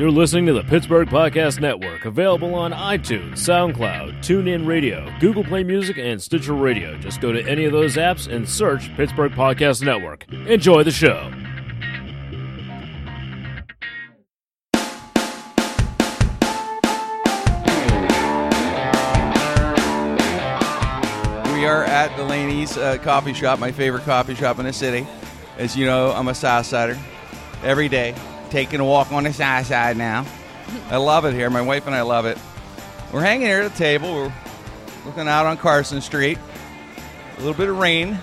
You're listening to the Pittsburgh Podcast Network, available on iTunes, SoundCloud, TuneIn Radio, Google Play Music, and Stitcher Radio. Just go to any of those apps and search Pittsburgh Podcast Network. Enjoy the show. We are at Delanie's uh, coffee shop, my favorite coffee shop in the city. As you know, I'm a South Sider. Every day, taking a walk on the South Side now. I love it here. My wife and I love it. We're hanging here at the table. We're looking out on Carson Street. A little bit of rain,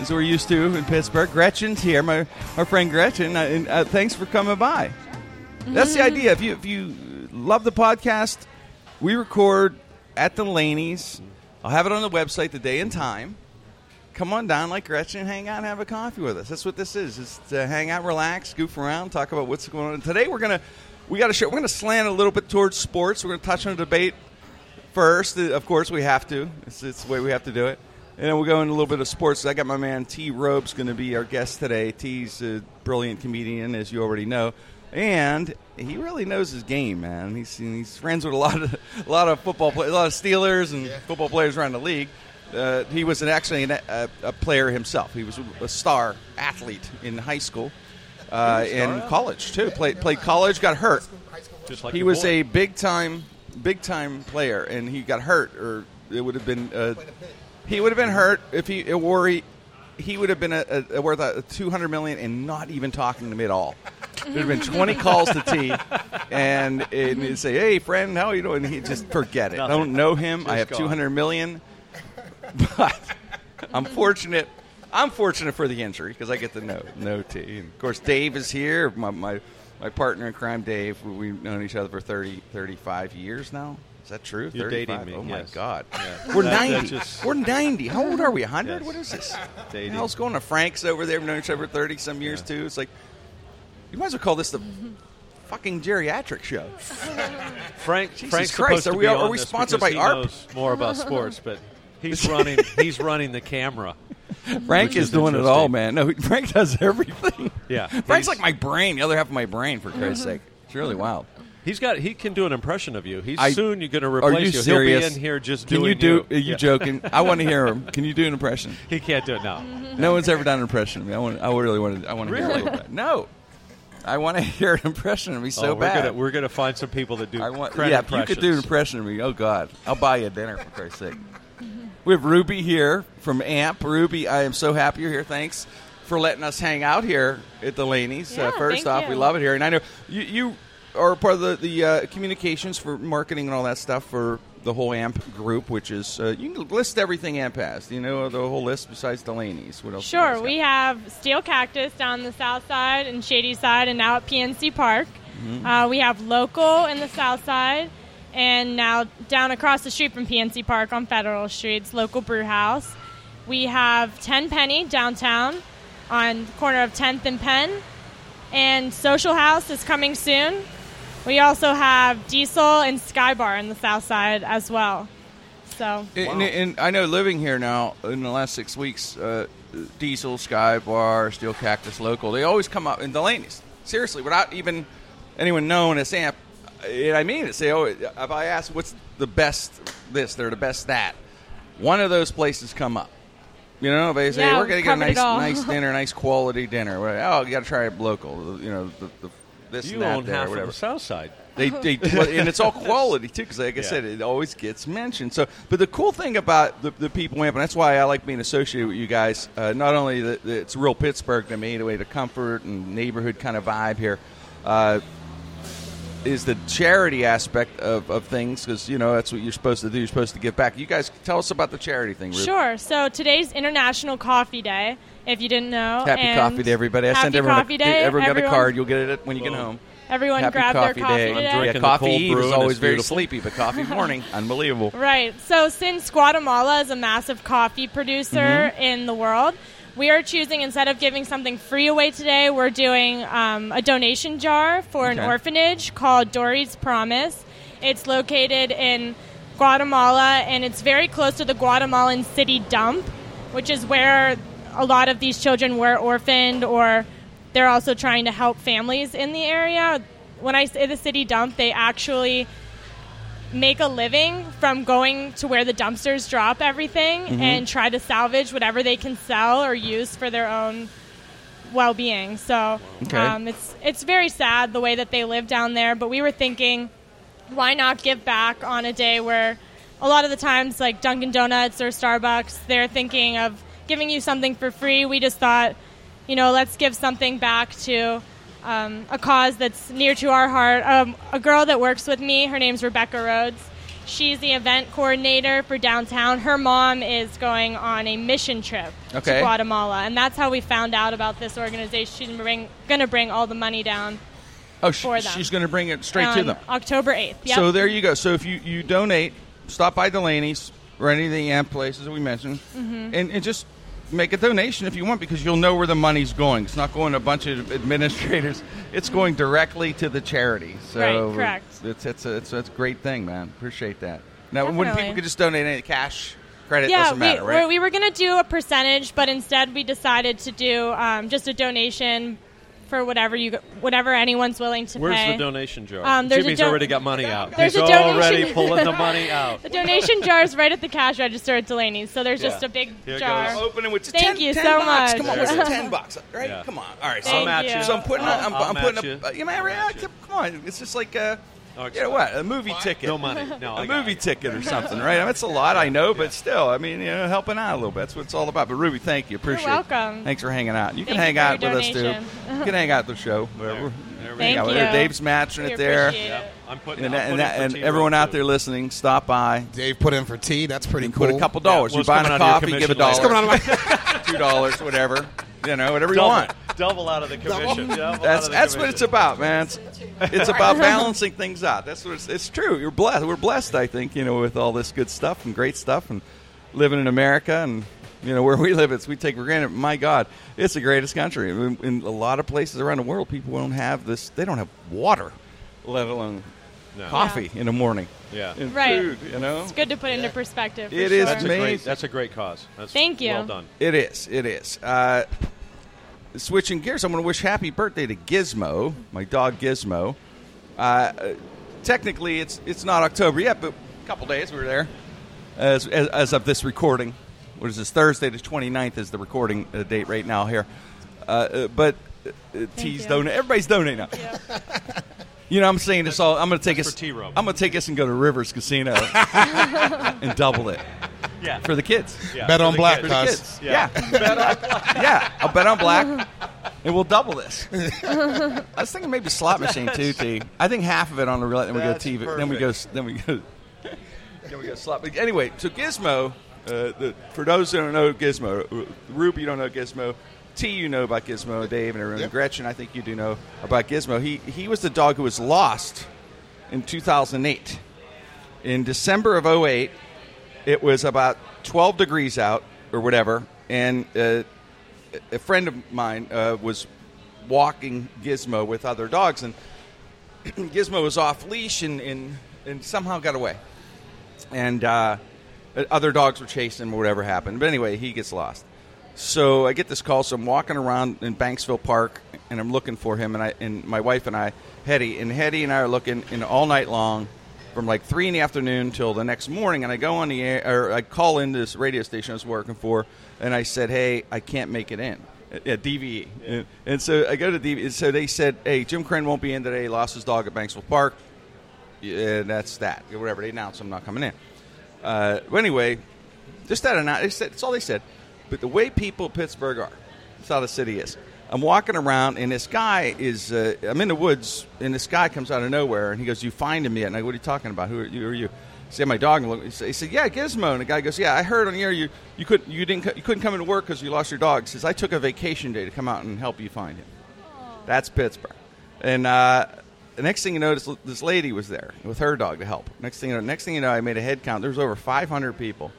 as we're used to in Pittsburgh. Gretchen's here, my our friend Gretchen. And, uh, thanks for coming by. That's the idea. If you if you love the podcast, we record at Delanie's. I'll have it on the website the day and time. Come on down like Gretchen, hang out and have a coffee with us. That's what this is. Is to hang out, relax, goof around, talk about what's going on. Today we're gonna we got to show we're gonna slant a little bit towards sports. We're gonna touch on a debate first. Uh, Of course, we have to. It's, it's the way we have to do it. And then we'll go into a little bit of sports. I got my man T. Robe's going to be our guest today. T's a brilliant comedian, as you already know, and he really knows his game, man. He's he's friends with a lot of a lot of football players, a lot of Steelers and football players around the league. Uh, he was an, actually an, a, a player himself. He was a star athlete in high school uh, and college too. Played played college, got hurt. Just like he was boy. a big time big time player, and he got hurt, or it would have been uh, he would have been hurt if he or he, he would have been a, a, worth a two hundred million and not even talking to me at all. There'd have been twenty calls to T, and and he'd say, "Hey, friend, how are you doing?" And he'd just forget it. I don't know him. I have gone. two hundred million, but I'm fortunate. I'm fortunate for the injury because I get to know know T. And of course, Dave is here. My my, my partner in crime, Dave. We've known each other for 30, 35 years now. Is that true? You're dating me, Oh my yes. God, Yeah. we're That- ninety. just- We're ninety. How old are we? hundred? Yes. What is this? Dating. The hell's going to Frank's over there? We've known each other for thirty some years too. It's like you might as well call this the fucking geriatric show. Frank. Jesus Frank's Christ, are we- are we sponsored by AARP? more about sports, but he's running. He's running the camera. Frank is is doing it all, man. No, Frank does everything. Yeah, Frank's like my brain, the other half of my brain, for Christ's sake. It's really wild. He's got. He can do an impression of you. He's I- soon you're going to Are replace you you. serious? He'll be in here just Can doing you do? Are you Yeah. joking? I want to hear him. Can you do an impression? He can't do it now. No one's ever done an impression of me. I want. I really want to. I want to hear Really? it. a little bit. No, I want to hear an impression of me so oh, we're bad. Gonna, we're going to find some people that do. I want. Yeah, you could do an impression of me, oh God, I'll buy you a dinner for Christ's sake. We have Ruby here from AMP. Ruby, I am so happy you're here. Thanks for letting us hang out here at Delanie's. Yeah, uh, first off, you. we love it here, and I know you, you are part of the, the uh, communications for marketing and all that stuff for the whole AMP group, which is uh, you can list everything AMP has. You know the whole list besides Delanie's? What else? Sure, we have Steel Cactus down the south side and Shady side, and now at PNC Park. Mm-hmm. Uh, we have Local in the south side, and now down across the street from PNC Park on Federal Street, it's Local Brew House. We have 10 Penny downtown on the corner of 10th and Penn, and Social House is coming soon. We also have Diesel and Sky Bar in the south side as well. So And, and I know living here now in the last six weeks, uh, Diesel, Sky Bar, Steel Cactus, Local, they always come up in Delanie's. Seriously, without even anyone knowing as AMP. And I mean it. Say, oh, if I ask what's the best this, they're the best that. One of those places come up. You know, they say Yeah, we're going to get a nice, nice dinner, nice quality dinner. Well, Oh, you got to try it local. You know, the, the, this You and that own there, half whatever. of the South Side. They, they and it's all quality too, because like I Yeah. said, it always gets mentioned. So, but the cool thing about the, the people amp, and that's why I like being associated with you guys. Uh, not only that that it's real Pittsburgh to me, the way the comfort and neighborhood kind of vibe here, uh, is the charity aspect of, of things because you know that's what you're supposed to do. You're supposed to give back. You guys tell us about the charity thing. Ruth. Sure. So today's International Coffee Day. If you didn't know, Happy and coffee day, everybody! I happy send everyone. coffee a, day. everyone got a card. You'll get it when you get home. Everyone Happy grab coffee their coffee day. today. I'm Yeah, drinking the coffee cold Eve brew is always very sleepy, but coffee morning, unbelievable. Right. So since Guatemala is a massive coffee producer Mm-hmm. in the world, we are choosing instead of giving something free away today, we're doing um, a donation jar for an orphanage called Dorie's Promise. It's located in Guatemala, and it's very close to the Guatemalan city dump, which is where a lot of these children were orphaned, or they're also trying to help families in the area. when I say the city dump, they actually make a living from going to where the dumpsters drop everything Mm-hmm. and try to salvage whatever they can sell or use for their own well-being. So Okay. um, it's it's very sad the way that they live down there. But we were thinking, why not give back on a day where a lot of the times, like Dunkin' Donuts or Starbucks, they're thinking of giving you something for free. We just thought, you know, let's give something back to um, a cause that's near to our heart. Um, a girl that works with me, her name's Rebecca Rhodes. She's the event coordinator for downtown. Her mom is going on a mission trip Okay. to Guatemala, and that's how we found out about this organization. She's bring, going to bring all the money down Oh, sh- for them. she's going to bring it straight to them. October 8th. Yep. So there you go. So if you, you donate, stop by Delanie's or any of the AMP places that we mentioned, Mm-hmm. and, and just make a donation if you want because you'll know where the money's going. It's not going to a bunch of administrators. It's going directly to the charity. So Right, correct. It's it's a, it's, a, it's a great thing, man. Appreciate that. Now, when people could just donate any cash, credit yeah, doesn't matter, we, right? we we were going to do a percentage, but instead we decided to do um, just a donation for whatever you whatever anyone's willing to pay. Where's pay. the donation jar? Um, there's a Jimmy's don- already got money out. There's He's a donation- already pulling the money out. The donation jar is right at the cash register at Delanie's, so there's just Yeah. a big Here it jar. goes. Open it with Thank 10, you 10 so bucks. much. Come on, what's it ten bucks? Right? Yeah. Come on. All right. Thank so, match you. you. so I'm putting. I'll- I'm, I'll I'm putting. match A, you. uh, you know, I'll match you. come on. It's just like a. Oh, You know what? A movie ticket. No money. No, a I got movie it. ticket or something, right? I mean, it's a lot, I know, but still, I mean, you know, helping out a little bit. That's what it's all about. But Ruby, thank you. Appreciate it. welcome. Thanks for hanging out. You can hang out your with us, too. You can hang out the show. Whatever. There we Thank Hang you. Dave's matching it there. it. I'm putting. And, that, and, that, and everyone Row, out there listening, stop by. Dave put in for tea. That's pretty And cool. put a couple dollars. well, you it's buying a out of your coffee, give a dollar. later. It's coming on my. Two dollars, whatever. You know, whatever you want. double out of the commission. That's the that's what it's about, man. It's, it's about balancing things out. That's what it's, it's true. You're blessed. We're blessed, I think, you know, with all this good stuff and great stuff, and living in America, and you know where we live, it's we take for granted. My God, it's the greatest country. In, in a lot of places around the world, people don't have this. They don't have water, let alone No. coffee in the morning. Yeah. and Right. food. You know, It's good to put into perspective. For It sure. is That's a amazing. great. That's a great cause. That's Thank you. Well done. It is. It is. Uh, switching gears, I'm going to wish happy birthday to Gizmo, my dog Gizmo. Uh, Uh, technically, it's it's not October yet, but a couple days we were there. As, as, as of this recording, what is this? Thursday, the 29th is the recording uh, date right now here. Uh, uh, but T's you. donate. Everybody's donating now. You know, I'm saying this all. I'm going to take That's us. I'm going to take us and go to Rivers Casino and double it Yeah. for the kids. yeah. Bet for on black, kids. cuz. Kids. Yeah. Yeah. yeah. I'll bet on black, and we'll double this. I was thinking maybe slot machine too, T. I think half of it on the roulette, then we go That's TV, then we go, then we go, then we go slot. But anyway, so Gizmo. Uh, the, for those who don't know Gizmo, Ruby, you don't know Gizmo. T, you know about Gizmo. Dave and everyone. Yep. Gretchen, I think you do know about Gizmo. He he was the dog who was lost in 2008. In December of 08, it was about 12 degrees out or whatever, and uh, a friend of mine uh, was walking Gizmo with other dogs, and Gizmo was off leash and, and, and somehow got away. And uh, Uh, other dogs were chasing him or whatever happened. But anyway, he gets lost. So I get this call. So I'm walking around in Banksville Park, and I'm looking for him. And I and my wife and I, Hetty, and Hetty and I are looking in all night long, from like three in the afternoon till the next morning. And I go on the air, or I call into this radio station I was working for, and I said, "Hey, I can't make it in." Uh, yeah, DVE, and, and so I go to DVE. And so they said, "Hey, Jim Krenn won't be in today. He lost his dog at Banksville Park. Yeah, that's that. Whatever they announced, I'm not coming in." Uh, well, anyway, just that they said, that's all they said. But the way people Pittsburgh are, that's how the city is. I'm walking around, and this guy is, uh, I'm in the woods, and this guy comes out of nowhere, and he goes, You find him yet? And I go, What are you talking about? Who are you? Who are you? Said, My dog. And look- He said, Yeah, Gizmo. And the guy goes, Yeah, I heard on the air you, you, couldn't, you, didn't, you couldn't come into work because you lost your dog. He says, I took a vacation day to come out and help you find him. That's Pittsburgh. And uh, the next thing you know, this, this lady was there with her dog to help. Next thing you know, next thing you know, I made a head count. There was over 500 people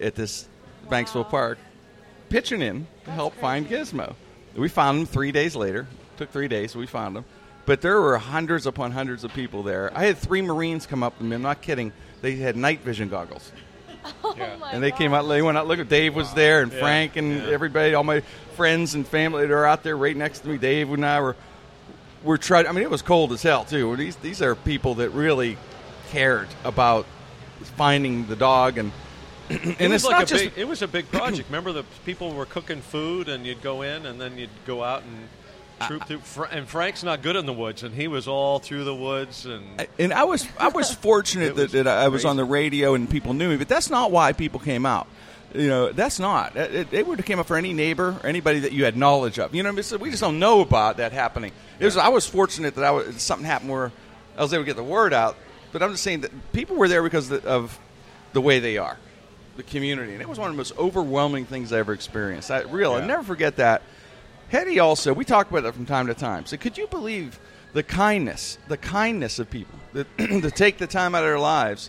at this Banksville Park pitching in to help find Gizmo. We found him three days later. Took three days, we found him. But there were hundreds upon hundreds of people there. I had three Marines come up to me. I'm not kidding. They had night vision goggles. Oh and they came out. They went out. Look, Dave was there, and Yeah, Frank, and yeah. everybody, all my friends and family that are out there right next to me. Dave and I were were trying. I mean, it was cold as hell too. These these are people that really cared about finding the dog and. It and was it's like a big, it was a big project. Remember, the people were cooking food, and you'd go in, and then you'd go out and troop through. Fra- and Frank's not good in the woods, and he was all through the woods, and and I was I was fortunate that, was that I was on the radio and people knew me, but that's not why people came out. You know, that's not. It, it- they would have came up for any neighbor or anybody that you had knowledge of. You know, what I mean? So we just don't know about that happening. It was. I was fortunate that I was, something happened where I was able to get the word out. But I'm just saying that people were there because of the, of the way they are, the community, and it was one of the most overwhelming things I ever experienced. I real. I Yeah. never forget that. Hetty also, we talk about it from time to time. So could you believe the kindness, the kindness of people that to take the time out of their lives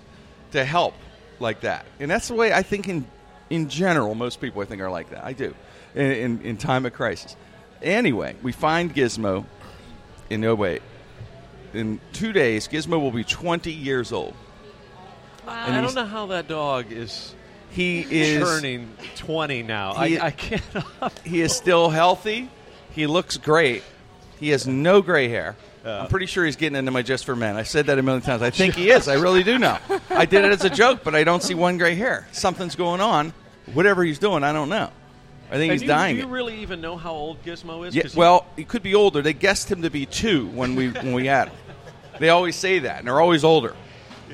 to help like that? And that's the way I think in in general most people I think are like that. I do in in, in time of crisis. Anyway, we find Gizmo in no way. In two days, Gizmo will be 20 years old. Wow. I don't know how that dog is He is turning twenty now. He- I, I can't. He is still healthy. He looks great. He has no gray hair. I'm pretty sure he's getting into my Just for Men. I said that a million times. I think he is. I really do know. I did it as a joke, but I don't see one gray hair. Something's going on. Whatever he's doing, I don't know. I think And he's you, dying. Do you really even know how old Gizmo is? Yeah, 'Cause he- well, he could be older. They guessed him to be two when we when we had him. They always say that, and they're always older.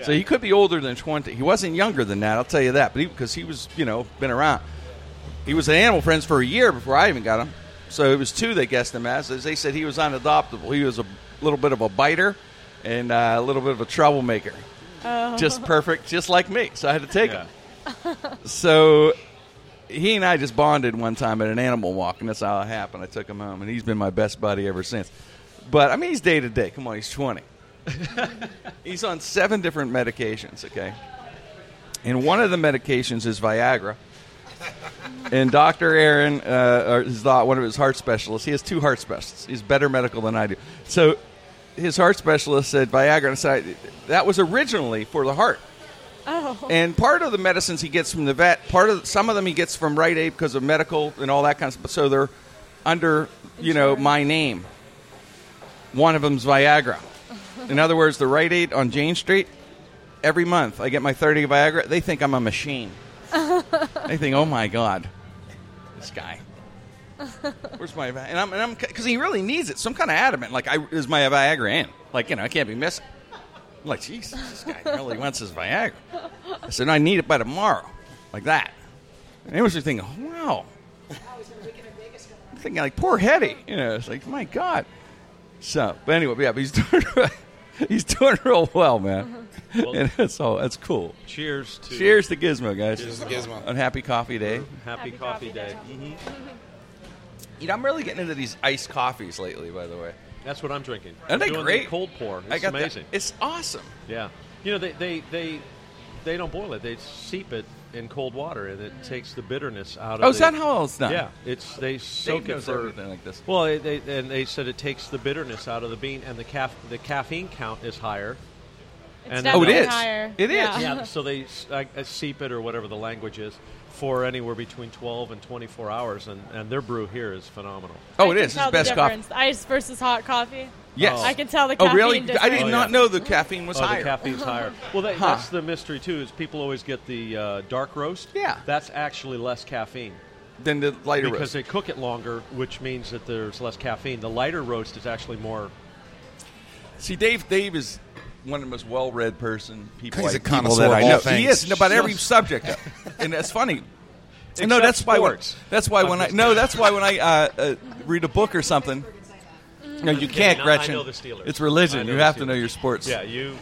So he could be older than twenty. He wasn't younger than that, I'll tell you that. But because he, was, you know, been around. He was at Animal Friends for a year before I even got him. So it was two they guessed him as. As they said, he was unadoptable. He was a little bit of a biter and uh, a little bit of a troublemaker. Just perfect, just like me. So I had to take Yeah. him. So he and I just bonded one time at an animal walk, and that's how it happened. I took him home, and he's been my best buddy ever since. But I mean, he's day to day. Come on, he's twenty. he's on seven different medications. Okay, and one of the medications is Viagra. And Dr. Aaron, uh, doc- one of his heart specialists, he has two heart specialists. He's better medical than I do. So his heart specialist said Viagra. And I said, that was originally for the heart. Oh. And part of the medicines he gets from the vet, part of some of them he gets from Rite Aid because of medical and all that kind of stuff. So they're under, you know, my name. One of them's Viagra. In other words, the Rite Aid on Jane Street, every month I get my 30 of Viagra. They think I'm a machine. they think, oh my God, this guy. Where's my Vi-" and I'm and I'm because he really needs it. So I'm kind of adamant. Like, I is my Viagra in? Like, you know, I can't be missing. I'm like, Jesus, this guy really wants his Viagra. I said, I need it by tomorrow, like that. And he was just thinking, wow. I'm thinking like, poor Hetty. You know, it's like, my God. So, but anyway, yeah, but he's doing he's doing real well, man. Well- and that's all. That's cool. cheers to Cheers to Gizmo, guys. Cheers to Gizmo. On Happy Coffee Day. Happy, Happy Coffee, Coffee Day. Day. You know, I'm really getting into these iced coffees lately. By the way, That's what I'm drinking. Aren't they Doing the great? cold pour. It's I got that. amazing. It's awesome. Yeah. You know, they, they, they, they don't boil it. They seep it in cold water, and it takes the bitterness out of it. Oh, is the- that how it's done? Yeah. It's they soak Dave it knows for. everything like this. Well, they, they, and they said it takes the bitterness out of the bean, and the caf- the caffeine count is higher. It's And- Oh, it definitely is. Higher. It is. Yeah. Yeah, so they s- uh, uh, seep it or whatever the language is for anywhere between 12 and 24 hours, and, and their brew here is phenomenal. Oh, I it can is. tell It's best the coffee. difference. Ice versus hot coffee. Yes. I can tell the Caffeine Oh, caffeine really? I did Oh, not yeah. know the caffeine was oh, higher. the caffeine's higher. Well, that, Huh. that's the mystery too. Is people always get the uh, dark roast? Yeah. that's actually less caffeine Than the lighter because roast. they cook it longer, which means that there's less caffeine. The lighter roast is actually more. See, Dave. Dave is one of the most well-read person people. He's I, a people connoisseur that of I all know. things. He is about every subject, and that's funny. no, that's why. When, that's why I'm when I no, that's why when I uh, uh, read a book or something. No, you can't, I Gretchen. know the Steelers. It's religion. You have to know your sports. Yeah, you.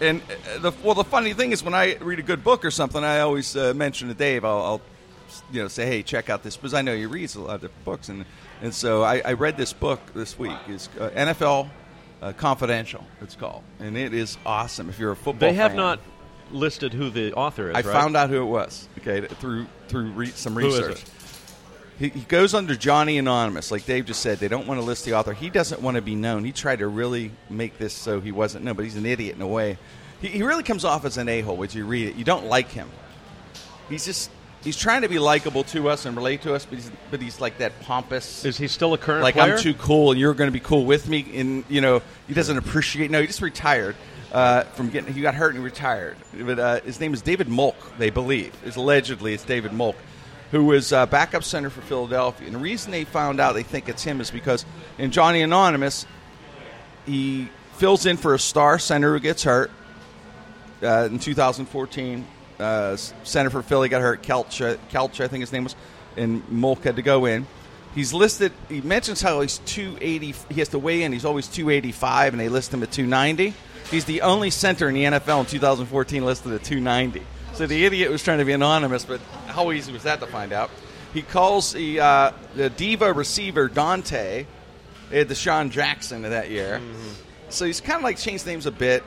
And uh, the well, the funny thing is when I read a good book or something, I always uh, mention to Dave. I'll, I'll, you know, say, "Hey, check out this," because I know he reads a lot of different books, and and so I, I read this book this week. It's uh, NFL uh, Confidential. It's called, and it is awesome. If you're a football, They have fan. not listed who the author is. I right? found out who it was. Okay, through through re- some research. He, he goes under Johnny Anonymous, like Dave just said. They don't want to list the author. He doesn't want to be known. He tried to really make this so he wasn't known, but he's an idiot in a way. He, he really comes off as an a hole. As you read it, you don't like him. He's just he's trying to be likable to us and relate to us, but he's, but he's like that pompous. Is he still a current like player? I'm too cool and you're going to be cool with me, and you know he doesn't appreciate. No, he just retired uh, from getting. He got hurt and he retired. But uh, his name is David Molk. They believe is allegedly it's David Molk, who was uh, backup center for Philadelphia. And the reason they found out they think it's him is because in Johnny Anonymous, he fills in for a star center who gets hurt uh, in 2014. Uh, center for Philly got hurt. Kelce, uh, Kelce, I think his name was, and Molk had to go in. He's listed. He mentions how he's 280. He has to weigh in. He's always 285, and they list him at 290. He's the only center in the NFL in 2014 listed at 290. So the idiot was trying to be anonymous, but how easy was that to find out? He calls the uh, the diva receiver Dante. They had DeSean Jackson of that year. So he's kind of like changed names a bit,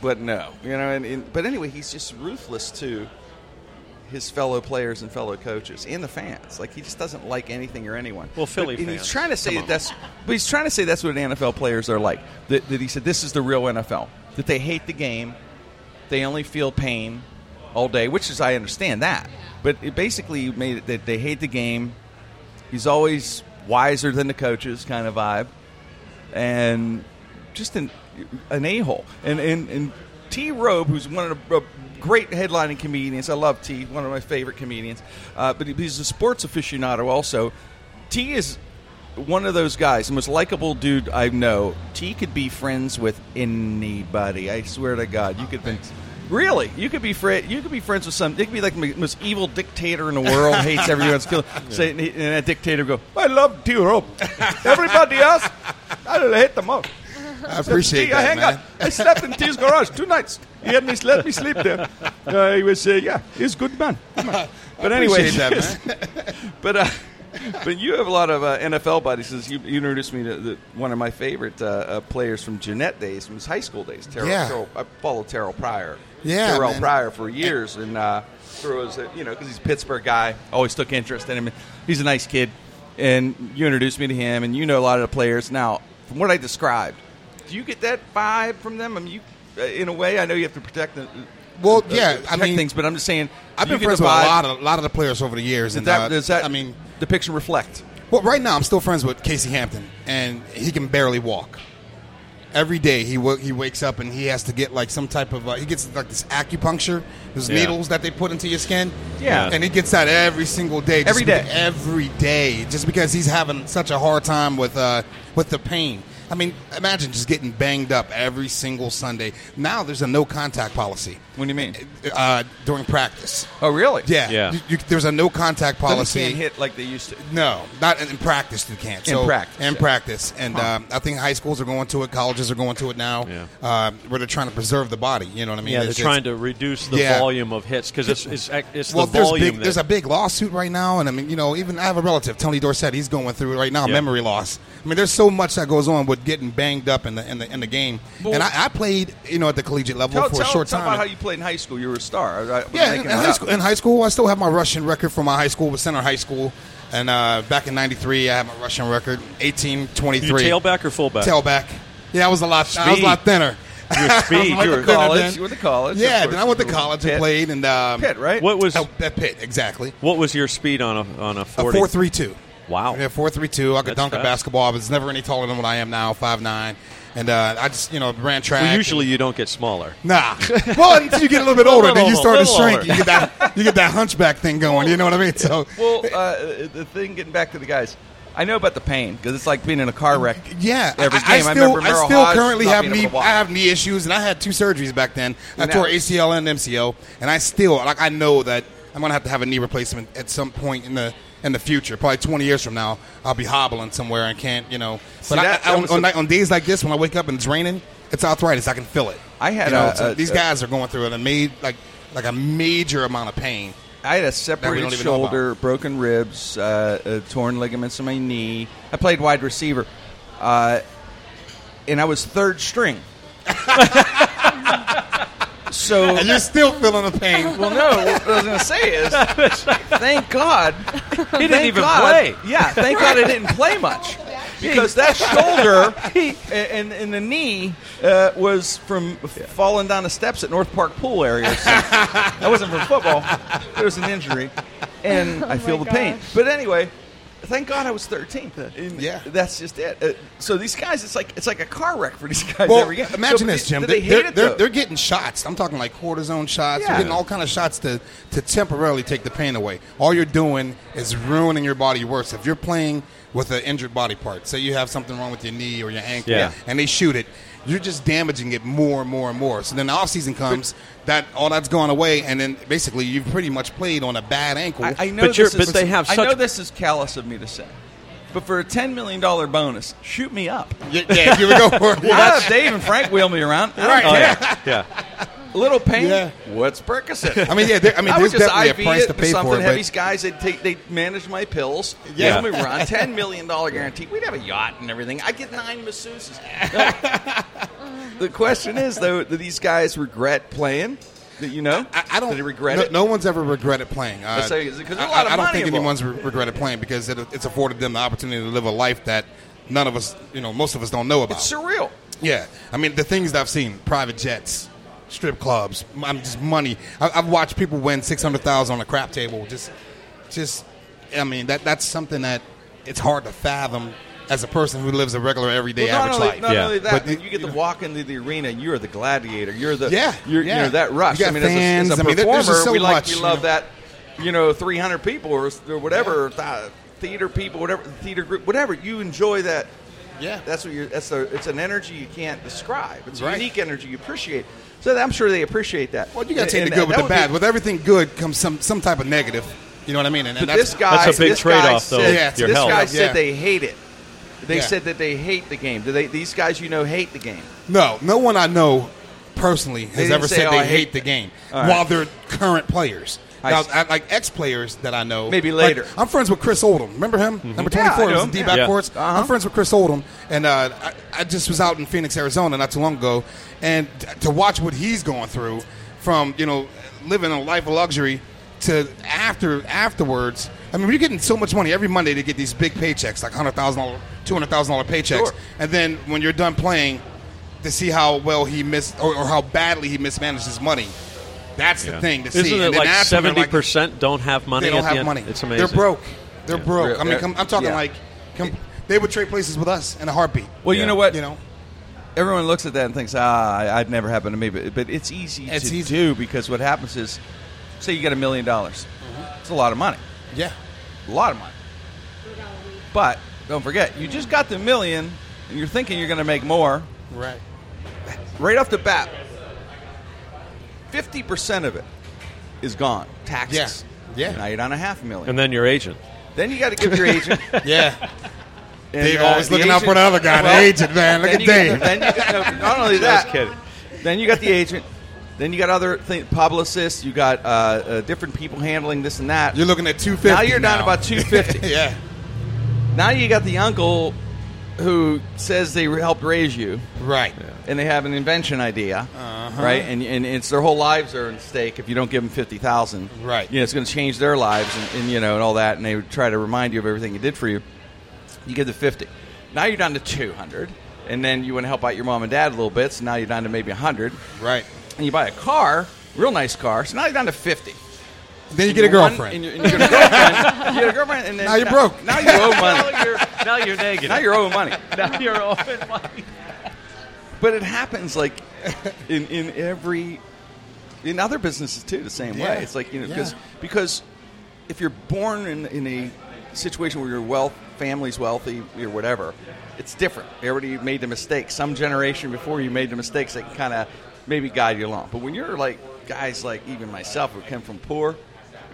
but no, you know. And, and but anyway, he's just ruthless to his fellow players and fellow coaches and the fans. Like he just doesn't like anything or anyone. Well, Philly But- and fans, he's trying to say that that's, but he's trying to say that's what NFL players are like. That, that he said this is the real NFL. That they hate the game, they only feel pain all day, which is I understand that. But it basically made it that they hate the game. He's always wiser than the coaches, kind of vibe, and just an an a hole. And and and T. Robe, who's one of the great headlining comedians, I love T. One of my favorite comedians, uh, but he's a sports aficionado also. T is one of those guys, the most likable dude I know. T could be friends with anybody. I swear to God, you could be. Really, you could be friend. You could be friends with some. It could be like the most evil dictator in the world. hates everyone's killed. Say, and that dictator go, "I love T. Robe. Everybody else, I hate them all." I appreciate Gee, that, hang man. on. I slept in T's garage two nights. He had me let me sleep there. Uh, he was uh, yeah, he's a good man. But anyway, but uh, but you have a lot of uh, NFL buddies. You, you introduced me to the, one of my favorite uh, uh, players from Jeannette days, from his high school days. Terrell, Yeah. Terrell, I followed Terrell Pryor. Yeah, Terrell man. Pryor for years, and uh, through his, uh, you know, because he's a Pittsburgh guy, always took interest in him. He's a nice kid, and you introduced me to him, and you know a lot of the players. Now, from what I described, do you get that vibe from them? I mean, you, uh, in a way, I know you have to protect the. Well, uh, yeah, I protect mean- things, but I'm just saying. I've been friends with a lot of a lot of the players over the years, Does and that, uh, does that I mean, depiction reflect? well, right now I'm still friends with Casey Hampton, and he can barely walk. Every day he wa- he wakes up and he has to get like some type of uh, he gets like this acupuncture, those Yeah. needles that they put into your skin. Yeah. and he gets that every single day. Every day, every day, just because he's having such a hard time with uh, with the pain. I mean, imagine just getting banged up every single Sunday. Now there's a no contact policy What do you mean? uh, during practice. Oh, really? Yeah, Yeah. You- you- there's a no contact But they policy. can't hit like they used to. No, not in, in practice. You can't. In practice, In yeah. practice, and um, I think high schools are going to it. Colleges are going to it now. Yeah. Uh, where they're trying to preserve the body. You know what I mean? yeah, they're trying to reduce the Yeah. volume of hits because it's it's, it's Well, the there's volume. big. that- There's a big lawsuit right now, and I mean, you know, even I have a relative, Tony Dorsett. He's going through it right now, Yeah. memory loss. I mean, there's so much that goes on with getting banged up in the in the in the game. Well- and I, I played, you know, at the collegiate level Tell, for tell, a short tell time. about how you played in high school. You were a star. I, I Yeah, in, in high up. school, in high school, I still have my rushing record from my high school with Center High School. And uh, back in '93, I had my rushing record, 1823. you tailback or fullback? Tailback. Yeah, I was a lot. Speed. I was a lot thinner. Your speed. You like were- college. then. You went to college. Yeah, then I went to college Pitt. and played, and um, Pitt, right? what was at Pitt exactly. what was your speed on a on a A four three two. Wow. Yeah, four three two. I could That's dunk a fast. basketball. I was never any taller than what I am now, five nine. And uh, I just you know ran track. Well, and- usually you don't get smaller. Nah. Well, until you get a little bit older, then you start to shrink. older. You get that you get that hunchback thing going. You know what I mean? So Well, uh, the thing, getting back to the guys, I know about the pain because it's like being in a car wreck. Yeah, Every I, I game. I still, remember Merril still Hoge currently have knee. able to walk. I have knee issues, and I had two surgeries back then. I Now- tore ACL and MCL, and I still like. I know that I'm gonna have to have a knee replacement at some point in the in the future. Probably 20 years from now, I'll be hobbling somewhere and can't, you know. But I, that- I, on, on, night- on days like this, when I wake up and it's raining, it's arthritis. I can feel it. I had You know, a- so a- these guys are going through it. And made like like a major amount of pain. I had a separated don't even know about. shoulder, broken ribs, uh, uh, torn ligaments in my knee. I played wide receiver, uh, and I was third string. so, And you're still feeling the pain. well, no. What I was going to say is, thank God He didn't even God- play. Yeah, thank God I didn't play much. because that shoulder and, and the knee uh, was from falling down the steps at North Park Pool area. So that wasn't from football. It was an injury, and I feel my the pain. But anyway. Thank God I was 13th. And Yeah. that's just it. Uh, so these guys, it's like it's like a car wreck for these guys Well, every game. imagine So, this, Jim. They, they they're, they're, they're getting shots. I'm talking like cortisone shots. Yeah. They're getting all kind of shots to, to temporarily take the pain away. All you're doing is ruining your body worse. If you're playing with an injured body part, say you have something wrong with your knee or your ankle, Yeah. and they shoot it, you're just damaging it more and more and more. So then the off season comes, that all that's gone away, and then basically you've pretty much played on a bad ankle. I, I know But this is, but they have I know this is callous of me to say, but for a ten million dollar bonus, shoot me up. yeah, yeah, here we go. For it. Well, I'll Dave and Frank wheel me around. I don't Right. Oh, yeah. yeah. A little pain. Yeah. What's Percocet? I mean, yeah, I mean, I would just IV a price it to pay something for it. heavy. But These guys, they take, they manage my pills. Yeah. Me around. Ten million dollar guarantee. We'd have a yacht and everything. I get nine masseuses. the question is, though, do these guys regret playing? That you know, I, I don't Do they regret no, it. no one's ever regretted playing. Uh, Let's say, 'cause there's a I- lot of I, don't think involved. anyone's re- regretted playing because it, it's afforded them the opportunity to live a life that none of us, you know, most of us don't know about. It's surreal. Yeah, I mean the things that I've seen: private jets, strip clubs. I'm just money. I, I've watched people win six hundred thousand on a crap table. Just, just. I mean that that's something that it's hard to fathom as a person who lives a regular everyday Well, average only, life. not Yeah. only that, But but the- you get to know- walk into the arena. You're the gladiator. You're the Yeah, You're, yeah. You know that rush. You I mean, as a- as a, I mean, performer, there's just so we like much, we you love know. that. You know, 300 people or, or whatever, th- theater people, whatever, theater group, whatever. You enjoy that. Yeah. That's what you're. That's a. It's an energy you can't describe. It's a Right. unique energy you appreciate. So I'm sure they appreciate that. Well, you got to take And the good with the would be- bad. With everything good comes some some type of negative. You know what I mean? And, and But that's, this guy, That's a big this guy trade-off, though, Said, Yeah, your this health. guy Yeah. said they hate it. They Yeah. said that they hate the game. Do they? These guys, you know, hate the game. No, no one I know personally has ever say, said "Oh, they I hate hate the game All right. while they're current players. I now, see. I, like ex players that I know, Maybe like, later. I'm friends with Chris Oldham. Remember him? Number 24 I know was in D Yeah. back Yeah. courts. Uh-huh. I'm friends with Chris Oldham, and uh, I, I just was out in Phoenix, Arizona, not too long ago, and to watch what he's going through from you know living a life of luxury to after afterwards. I mean, we're getting so much money every Monday to get these big paychecks, like hundred thousand dollar, two hundred thousand dollar paychecks, Sure. and then when you're done playing, to see how well he missed or, or how badly he mismanaged his money. That's the thing to see. Isn't And it then like after, they're seventy like, percent don't have money? They don't at the have end? money. It's amazing. They're broke. They're broke. I mean, come, I'm talking yeah. like com- they would trade places with us in a heartbeat. Well, you know what? You know, everyone looks at that and thinks, ah, I- I'd never happen to me. But, but it's easy It's to easy. do because what happens is, say you get a million dollars. It's a lot of money. yeah. A lot of money. But don't forget, you just got the million, and you're thinking you're going to make more. Right. Right off the bat, 50% of it is gone. Taxes. Yeah. Yeah. Now you're down a half million. And then your agent. then you got to give your agent. Yeah. And, Dave uh, always looking out for the other guy, the agent, man. Look at Dave. then you no, not only that, kidding. then you got the agent. Then you got other th- publicists. You got uh, uh, different people handling this and that. You're looking at 250. now you're down about 250. yeah. Now you got the uncle who says they helped raise you, Right. and they have an invention idea, Uh-huh. right? And, and it's their whole lives are at stake if you don't give them fifty thousand. Right. You know, it's going to change their lives, and, and you know, and all that. And they try to remind you of everything he did for you. You give the fifty. Now you're down to two hundred, and then you want to help out your mom and dad a little bit. So now you're down to maybe hundred, Right. and you buy a car, real nice car. So now you're down to fifty. Then you get a girlfriend. and, you're, and you get a girlfriend. you get a girlfriend, and then Now you're broke. Now you owe money. now you're now you're negative. now you're owing money. now you're owing money. But it happens like in in every in other businesses too the same Yeah. way. It's like you know because Yeah. because if you're born in in a situation where your wealth family's wealthy or whatever, it's different. Everybody made the mistake. Some generation before you made the mistakes that can kind of maybe guide you along. But when you're like guys like even myself who come from poor,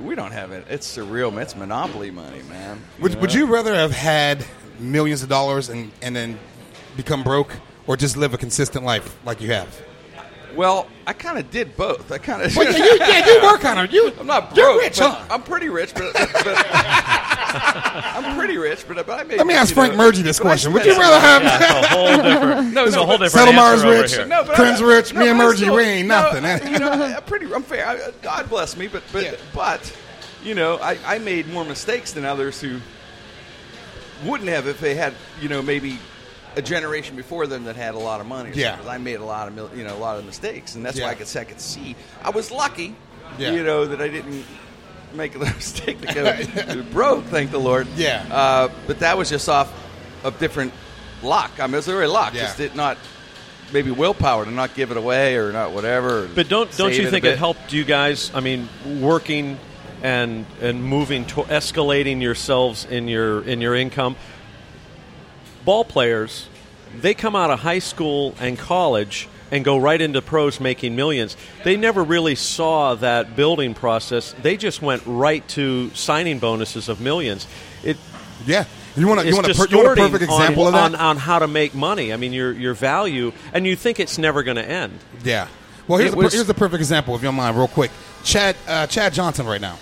we don't have it. It's surreal. man. It's monopoly money, man. Would, would know? you rather have had millions of dollars and, and then become broke or just live a consistent life like you have? Well, I kind of did both. I kind of. Well, yeah, you, yeah, you work on it. You, I'm not You're broke. rich, huh? I'm pretty rich, but, but I'm pretty rich, but, but I made. Let me ask Frank know, Murgy this question. Would you rather have That's a whole different. No, there's no, a whole different Settlemar's answer over rich? here. No, but Prince I, Rich, no, me and but I Murgy, still- we ain't nothing, eh? I- you know, I'm pretty. I'm fair. I, God bless me, but but Yeah. but you know, I, I made more mistakes than others who wouldn't have if they had, you know, maybe a generation before them that had a lot of money. Yeah. something, 'cause I made a lot of, mil- you know, a lot of mistakes, and that's Yeah. why I could second see. I was lucky, Yeah. you know, that I didn't make a mistake to go broke. Thank the Lord. Yeah. Uh, but that was just off of different luck. I mean, it was really luck. Yeah. Just did not. Maybe willpower to not give it away or not whatever. But don't don't you a think it helped you guys? I mean, working and and moving to escalating yourselves in your in your income. Ball players, they come out of high school and college and go right into pros making millions. They never really saw that building process. They just went right to signing bonuses of millions. It Yeah. You want to you want a per, you want a perfect example on, of that? on, on how to make money. I mean, your your value, and you think it's never going to end. Yeah. Well, here's a, was- here's a perfect example, if you don't mind, real quick. Chad uh, Chad Johnson right now,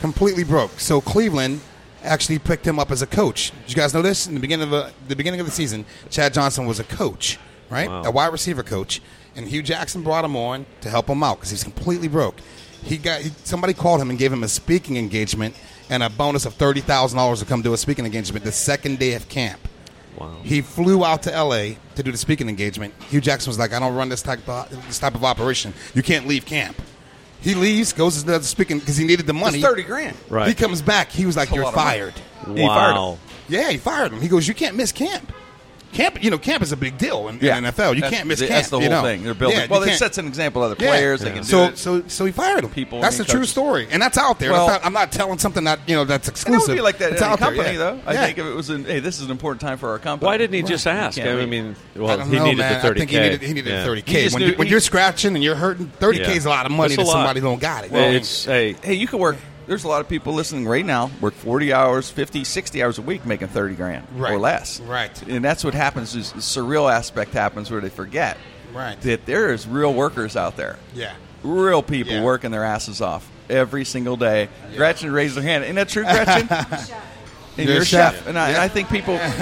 completely broke. So Cleveland actually picked him up as a coach. Did you guys know this? In the beginning of the, the beginning of the season, Chad Johnson was a coach, right? Wow. A wide receiver coach, and Hue Jackson brought him on to help him out because he's completely broke. He got he, somebody called him and gave him a speaking engagement and a bonus of thirty thousand dollars to come do a speaking engagement the second day of camp. Wow. He flew out to L.A. to do the speaking engagement. Hue Jackson was like, "I don't run this type of this type of operation. You can't leave camp." He leaves, goes to the speaking because he needed the money. It's thirty grand. Right. He comes back. He was like, That's "You're lot of money. fired." He fired Wow. him. Yeah, he fired him. He goes, "You can't miss camp. Camp, you know, camp is a big deal in, Yeah. in NFL. You That's can't miss the, camp. That's the whole you know? thing. They're building. Yeah, well, it sets an example to other yeah. players. They can so, do it. so, so he fired him. People That's and the true story, and that's out there. Well- That's not- I'm not telling something that you know that's And it exclusive. would be like that It's in any out there, company, yeah. though. I Yeah. think if it was, an, hey, this is an important time for our company. Why didn't he just ask? can't I leave. mean, I well, don't he know, needed man. the 30K. I think he needed, he needed Yeah. 30k. He when knew- you, when he- you're scratching and you're hurting, 30k is a lot of money to somebody who don't got it. Hey, Hey, you could work. There's a lot of people listening right now work 40 hours, 50, 60 hours a week making 30 grand Right. or less. Right. And that's what happens is the surreal aspect happens where they forget Right. that there is real workers out there. yeah. Real people Yeah. working their asses off every single day. Gretchen raised her hand. Isn't that true, Gretchen? and You're you're a a chef. chef. And, I, and I think people, hours on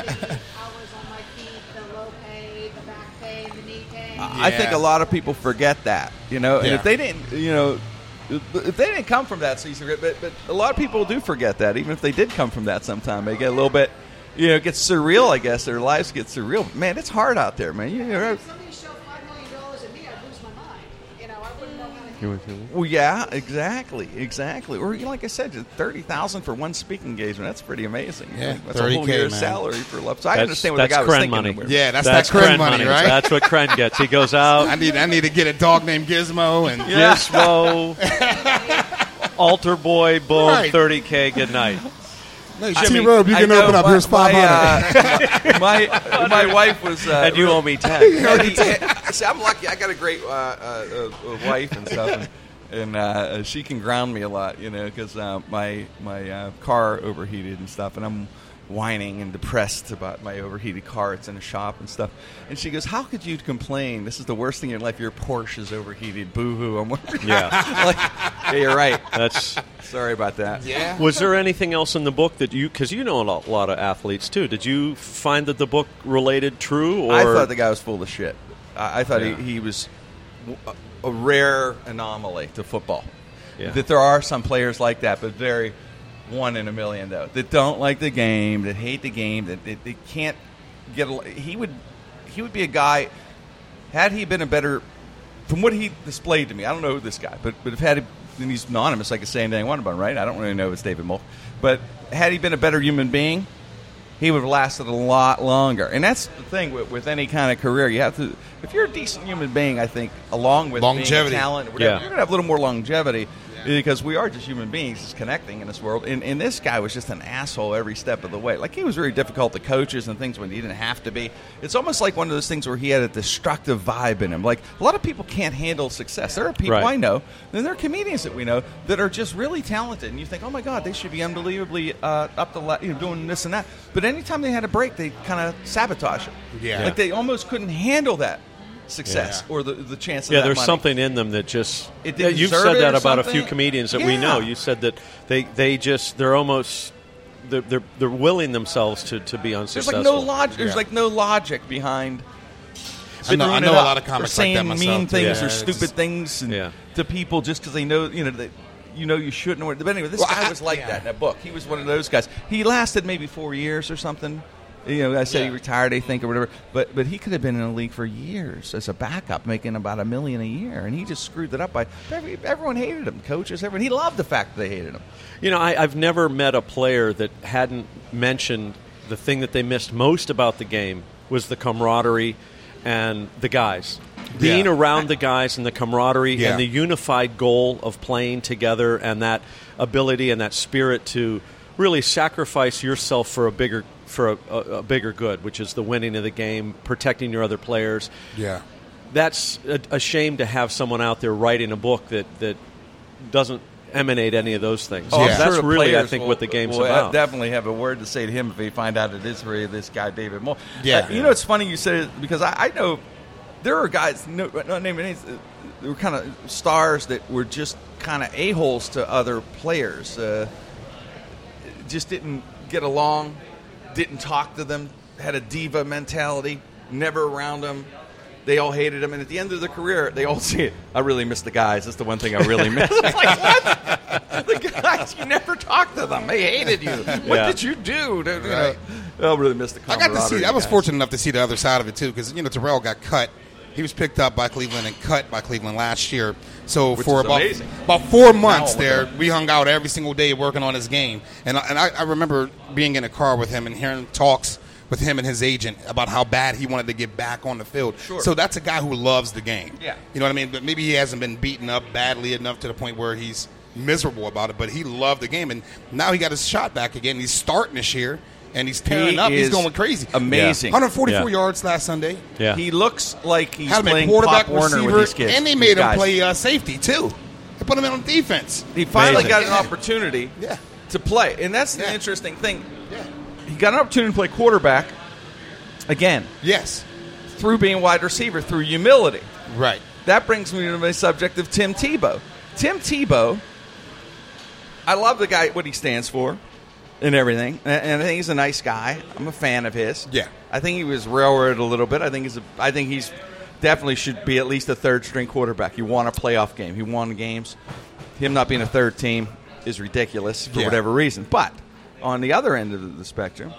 my feet, the low pay, the back pay, the knee pay. I think a lot of people forget that, you know. And if they didn't, you know, if they didn't come from that season, but, but a lot of people do forget that, even if they did come from that sometime. They get a little bit, you know, it gets surreal, I guess. Their lives get surreal. Man, it's hard out there, man. You know, If somebody showed five million dollars at me, I'd lose my mind. You know, I wouldn't know how to handle it. Well, yeah, exactly, exactly. Or, you like I said, just 30000 for one speaking engagement. That's pretty amazing. Yeah, That's a whole 30K, year's man. salary for love. So I that's, understand what the that's guy was Krenn thinking. money. Yeah, that's that's that Krenn money, right? That's what Krenn gets. He goes out. I out, need I need to get a dog named Gizmo and Gizmo, altar boy, boom, Right. 30k. Good night. No, Jimmy, T Robe, you I can know open up. my- Here's five hundred. My, uh, my, my wife was. Uh, And you owe me 10. Eddie- see, I'm lucky. I got a great uh, uh, uh, uh, wife and stuff, and, and uh, she can ground me a lot, you know, because uh, my my uh, car overheated and stuff, and I'm whining and depressed about my overheated car. It's in a shop and stuff, and she goes, "How could you complain? This is the worst thing in your life. Your Porsche is overheated. Boo hoo." I'm like, Yeah. like, yeah, you're right. That's. Sorry about that. Yeah. Was there anything else in the book that you, because you know a lot, lot of athletes too, did you find that the book related true? Or I thought the guy was full of shit. I, I thought Yeah. he, he was a, a rare anomaly to football. Yeah. That there are some players like that, but very one in a million though that don't like the game, that hate the game, that they, they can't get. A, he would he would be a guy. Had he been a better, from what he displayed to me, I don't know this guy, but but if had he, and he's anonymous, I could say anything I want about him, right? I don't really know if it's David Molk, but had he been a better human being, he would have lasted a lot longer. And that's the thing with, with any kind of career. You have to, if you're a decent human being, I think, along with Longevity. talent, whatever, Yeah. you're going to have a little more longevity because we are just human beings just connecting in this world. And, and this guy was just an asshole every step of the way. Like, he was very difficult to coaches and things when he didn't have to be. It's almost like one of those things where he had a destructive vibe in him. Like, a lot of people can't handle success. There are people Right. I know, and there are comedians that we know that are just really talented, and you think, oh my god, they should be unbelievably uh, up the la- you know doing this and that. But anytime they had a break, they kind of sabotage it. Yeah. like they almost couldn't handle that success Yeah. or the the chance. Of yeah, there's money. something in them that just. It didn't Yeah, you've said it that or about a few comedians that we know. You said that they they just they're almost they're they're, they're willing themselves to, to be There's like no logic. There's Yeah. like no logic behind. I know, I know it a lot of or comics saying like that mean things Yeah, or stupid just- things and Yeah. to people just because they know you know they, you know you shouldn't. But anyway, this Well, guy I- was like yeah. that in a book. He was one of those guys. He lasted maybe four years or something. You know, I said he retired, I think, or whatever. But but he could have been in the league for years as a backup, making about a million a year, and he just screwed it up by every, everyone hated him, coaches, everyone. He loved the fact that they hated him. You know, I, I've never met a player that hadn't mentioned the thing that they missed most about the game was the camaraderie and the guys. Being Yeah. around the guys and the camaraderie Yeah. and the unified goal of playing together and that ability and that spirit to really sacrifice yourself for a bigger for a, a, a bigger good, which is the winning of the game, protecting your other players Yeah. that's a, a shame to have someone out there writing a book that, that doesn't emanate any of those things. Oh, I'm that's sure really, I think, will- what the game's will about. definitely have a word to say to him if they find out it is really this guy David Moore. Yeah. Uh, you know, it's funny you said it because I, I know there are guys, no, not naming names, uh, there were kind of stars that were just kind of a holes to other players. Uh, just didn't get along, didn't talk to them, had a diva mentality, never around them. They all hated him, and at the end of their career, they all say, it. "I really miss the guys. That's the one thing I really miss." It's like, what? the guys, you never talked to them. They hated you. What Yeah. did you do? To, you Right. know, I really miss the. I got to see. camaraderie, I was guys. fortunate enough to see the other side of it too, because you know Terrelle got cut. He was picked up by Cleveland and cut by Cleveland last year. So Which for about amazing. about four months there, we hung out every single day working on his game. And I, and I, I remember being in a car with him and hearing talks with him and his agent about how bad he wanted to get back on the field. Sure. So that's a guy who loves the game. Yeah. You know what I mean? But maybe he hasn't been beaten up badly enough to the point where he's miserable about it. But he loved the game, and now he got his shot back again. He's starting this year, and he's tearing He up. He's going crazy. Amazing. 144 Yeah. yards last Sunday. yeah. He looks like he's Had him playing quarterback, Pop Warner receiver, with these kids. and they made him guys. play uh, safety too. They put him in on defense. He finally Amazing. got an opportunity Yeah. to play, and that's the Yeah. interesting thing. Yeah. He got an opportunity to play quarterback again Yes. through being wide receiver through humility. Right. That brings me to my subject of Tim Tebow. Tim Tebow, I love the guy, what he stands for, and everything, and I think he's a nice guy. I'm a fan of his. Yeah. I think he was railroaded a little bit. I think he's, a, I think he's definitely should be at least a third string quarterback. You want a playoff game. He won games. Him not being a third team is ridiculous for Yeah. whatever reason. But on the other end of the spectrum,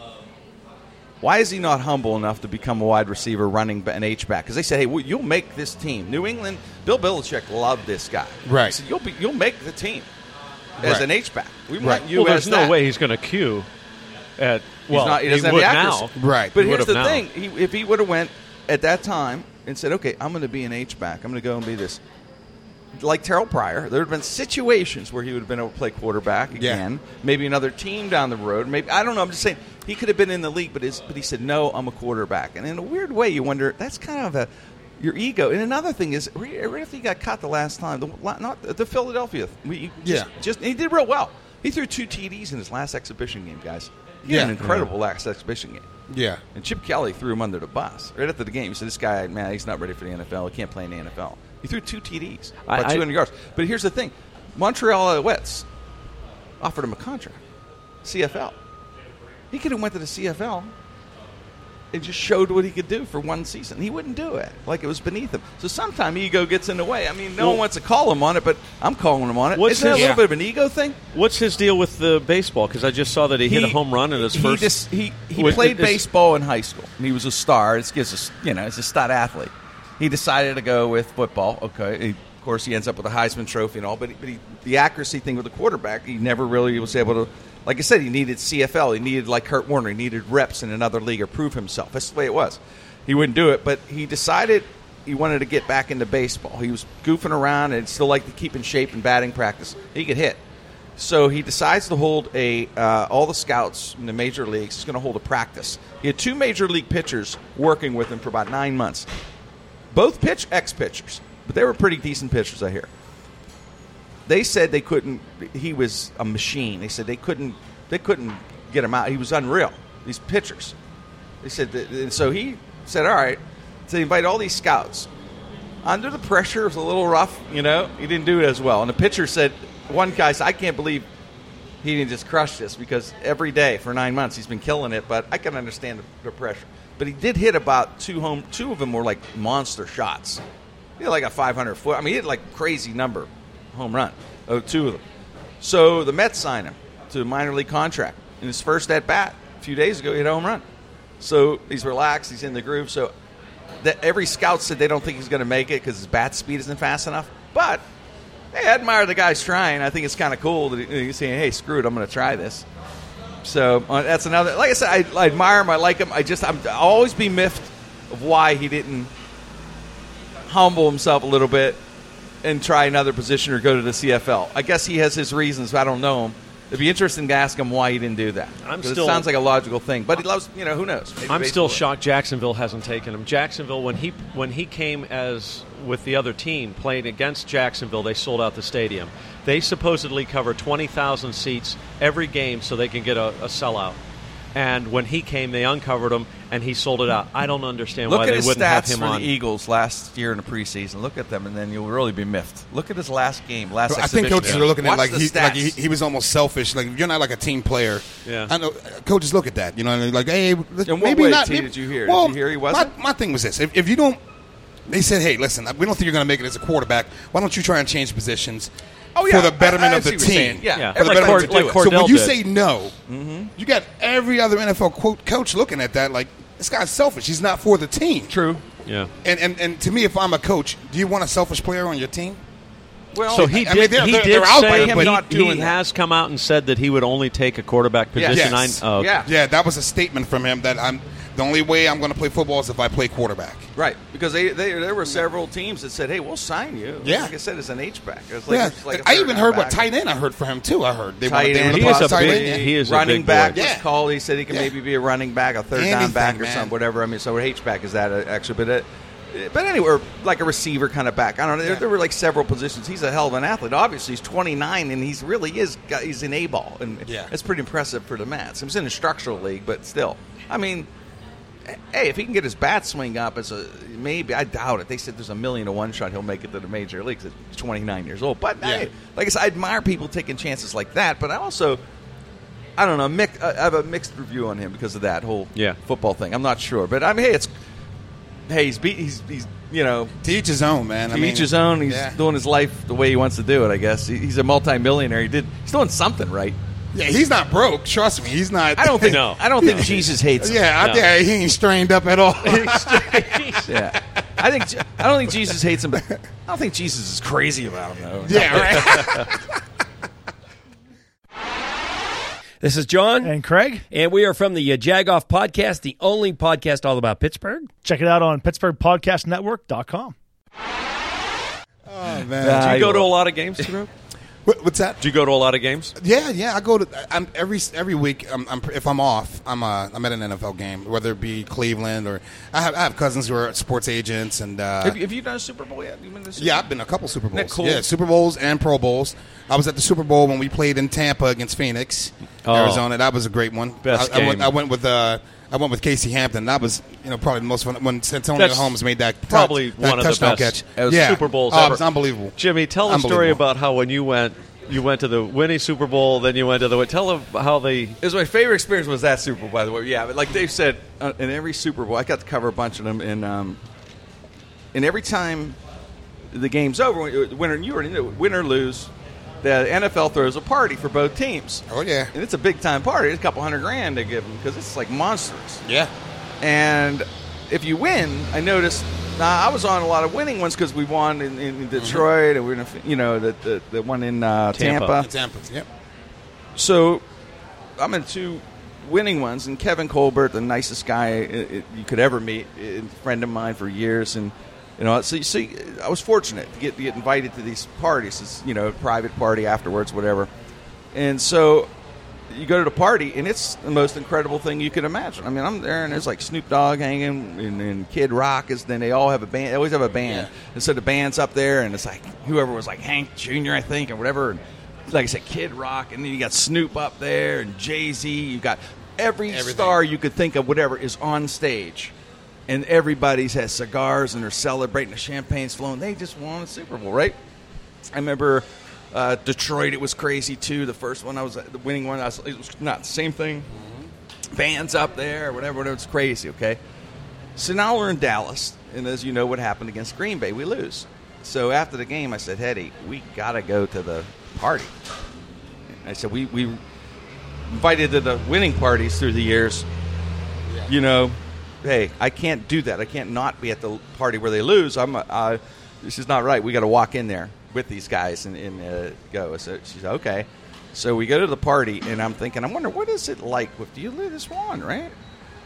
why is he not humble enough to become a wide receiver, running an H back? Because they said, "Hey, well, you'll make this team." New England, Bill Belichick loved this guy. Right. He said, "You'll be, you'll make the team as Right. an H back. We Right. want you well, as there's no that." way he's going to queue at. He's Well, not- he doesn't have would the now. Right. But He here's the now. thing: he, if he would have went at that time and said, "Okay, I'm going to be an H back. I'm going to go and be this," like Terrelle Pryor, there would have been situations where he would have been able to play quarterback Yeah. again. Maybe another team down the road. Maybe I don't know. I'm just saying he could have been in the league, but his, but he said, "No, I'm a quarterback." And in a weird way, you wonder that's kind of a your ego. And another thing is, right right after he got caught the last time, the, not the Philadelphia. We, just, Yeah. just he did real well. He threw two TDs in his last exhibition game, guys. He had Yeah. an incredible last exhibition game. Yeah. And Chip Kelly threw him under the bus right after the game. He said, "This guy, man, he's not ready for the NFL. He can't play in the NFL." He threw two TDs, about I- 200 yards. But here's the thing: Montreal Alouettes offered him a contract, CFL. He could have went to the CFL and just showed what he could do for one season. He wouldn't do it, like it was beneath him. So sometimes ego gets in the way. I mean, no Well- one wants to call him on it, but I'm calling him on it. What's Isn't that a his- little Yeah. bit of an ego thing? What's his deal with the baseball? Because I just saw that he, hit a home run in his he first. Just, he he With- played baseball in high school. And he was a star. This gives us, you know, he's a stud athlete. He decided to go with football. Okay, He- of course he ends up with a Heisman Trophy and all, but, he, but he, the accuracy thing with the quarterback, he never really was able to. Like I said, he needed CFL. He needed like Kurt Warner. He needed reps in another league or prove himself. That's the way it was. He wouldn't do it, but he decided he wanted to get back into baseball. He was goofing around and still liked to keep in shape in batting practice. He could hit. So he decides to hold a uh, all the scouts in the major leagues. He's going to hold a practice. He had two major league pitchers working with him for about nine months. Both pitch ex pitchers, but they were pretty decent pitchers. I hear. They said they couldn't. He was a machine. They said they couldn't. They couldn't get him out. He was unreal. These pitchers. They said, that, and so he said, "All right." So they invite all these scouts. Under the pressure, it was a little rough. You know, he didn't do it as well. And the pitcher said, "One guy said, I can't believe he didn't just crush this because every day for nine months he's been killing it. But I can understand the, the pressure. But he did hit about two home. Two of them were like monster shots. He had like a 500 foot. I mean, he had like crazy number home run. Oh, two of them. So the Mets signed him to a minor league contract. In his first at bat a few days ago, he hit a home run. So he's relaxed. He's in the groove. So that every scout said they don't think he's going to make it because his bat speed isn't fast enough. But hey, I admire the guy's trying. I think it's kind of cool that he- he's saying, "Hey, screw it, I'm going to try this." So uh, that's another. Like I said, I, I admire him. I like him. I just I'm, I'll always be miffed of why he didn't humble himself a little bit and try another position or go to the CFL. I guess he has his reasons. I don't know him. It'd be interesting to ask him why he didn't do that. I'm still- it sounds like a logical thing, but he loves. You know, who knows? Maybe I'm still shocked Jacksonville hasn't taken him. Jacksonville, when he when he came as with the other team playing against Jacksonville, they sold out the stadium. They supposedly cover twenty thousand seats every game so they can get a, a sellout. And when he came, they uncovered him and he sold it out. I don't understand Look why they his wouldn't have stats him for on. the Eagles last year in the preseason. Look at them, and then you'll really be miffed. Look at his last game, last. I think coaches are looking at like he, like he, he was almost selfish. Like you're not like a team player. Yeah. I know coaches look at that. You know, like, hey, let's- In what maybe way, not. T, maybe- did you hear? Well, Did you hear he wasn't? My, my thing was this: if, if you don't, they said, hey, listen, we don't think you're going to make it as a quarterback. Why don't you try and change positions? Oh, yeah. for the betterment I- I of the what you're saying. team. Yeah. Yeah. for the Like betterment Cord- of the like team. So when you did. say no, mm-hmm. you got every other NFL quote, coach looking at that like this guy's selfish. He's not for the team. True. yeah. And, and and to me, if I'm a coach, do you want a selfish player on your team? Well, So he I did. mean, they're- he they're- did they're out say there, him but- not He- doing. he He has come out and said that he would only take a quarterback position. Yes. I, oh, Yeah. Yeah, that was a statement from him that I'm the only way I'm going to play football is if I play quarterback. Right, because they, they there were several teams that said, "Hey, we'll sign you." Yeah. like I said, it's an H back. It's like, yeah, it's like a I third even heard what tight end I heard for him too. I heard they Tight wanted- they end. He is a tight big- end. he is a running big back boy. Yeah. called. He said he can Yeah. maybe be a running back, a third down back or man. something, whatever. I mean, so an H back is that uh, actually, but. Uh, but anyway, like a receiver kind of back. I don't know. There, Yeah. there were like several positions. He's a hell of an athlete. Obviously, he's 29 and he's really is. He's an A ball, and Yeah. that's pretty impressive for the Mets. He's in a structural league, but still, I mean, hey, if he can get his bat swing up as a maybe, I doubt it. They said there's a million to one shot he'll make it to the major leagues at 29 years old. But Yeah. hey, like I said, I admire people taking chances like that. But I also, I don't know, mix, I have a mixed review on him because of that whole Yeah. football thing. I'm not sure, but I mean, hey, it's hey, he's beat, he's he's you know. To each his own, man. To I mean, each his own. He's yeah. doing his life the way he wants to do it. I guess He- he's a multimillionaire. He did. He's doing something right. Yeah, he's not broke. Trust me, he's not. I don't think. No. I don't think Jesus hates him. Yeah, I, No. yeah, he ain't strained up at all. Yeah, I think I don't think Jesus hates him, but I don't think Jesus is crazy about him though. yeah, right. This is John, And Craig, and we are from the uh, Jagoff Podcast, the only podcast all about Pittsburgh. check it out on PittsburghPodcastNetwork.com. Oh, man. Do you go to a lot of games, Tiro? What- what's that? Do you go to a lot of games? Yeah, yeah. I go to. I'm every every week. I'm, I'm if I'm off, I'm uh, I'm at an NFL game, whether it be Cleveland or I have I have cousins who are sports agents, and uh, Have, you- have you done a Super Bowl yet? You been to the Super yeah, Bowl? I've been a couple Super Bowls. cool? Yeah, Super Bowls and Pro Bowls. I was at the Super Bowl when we played in Tampa against Phoenix, Oh. Arizona. That was a great one. Best I, I went, game. I went with uh, I went with Casey Hampton. That was you know probably the most fun when Santonio That's Holmes made that probably touch- that one of the touchdown best catch. uh, yeah. Super Bowls Oh, it ever. was unbelievable. Jimmy, tell a story about how when you went, you went to the winning Super Bowl, then you went to the. Tell them how they. It was my favorite experience was that Super Bowl, by the way. Yeah, but like Dave said, uh, in every Super Bowl, I got to cover a bunch of them, and um, and every time the game's over, when- winner you already know, win or lose, the NFL throws a party for both teams, Oh yeah, and it's a big time party. It's a couple hundred grand they give them because it's like monsters. yeah. And if you win, I noticed. Now I was on a lot of winning ones because we won in, in mm-hmm. Detroit, and we're in a, you know the, the the one in uh, Tampa. Tampa. Tampa. Yep. So I'm in two winning ones, and Kevin Colbert, the nicest guy i i you could ever meet, a friend of mine for years, and you know, so, you see, I was fortunate to get, to get invited to these parties. It's you know, private party afterwards, whatever. And so you go to the party, and it's the most incredible thing you could imagine. I mean, I'm there, and there's like Snoop Dogg hanging, and, and Kid Rock is. Then they all have a band. They always have a band, and so the band's up there, and it's like whoever was like Hank Jr. I think, or whatever. And like I said, Kid Rock, and then you got Snoop up there, and Jay Z. You've got every Everything. star you could think of, whatever is on stage. And everybody's has cigars and they're celebrating. The champagne's flowing. They just won the Super Bowl, right? I remember uh, Detroit. It was crazy too. The first one I was the winning one. I was, it was not the same thing. Fans up there, whatever. Whatever. It's crazy. Okay. So now we're in Dallas, and as you know, what happened against Green Bay, we lose. So after the game, I said, "Hetty, we gotta go to the party." I said, we we invited to the winning parties through the years. You know, hey, I can't do that. I can't not be at the party where they lose. I'm. Uh, this is not right. We got to walk in there with these guys and, and uh, go. So she said, okay. So we go to the party, and I'm thinking, I wonder what is it like with you this one, right?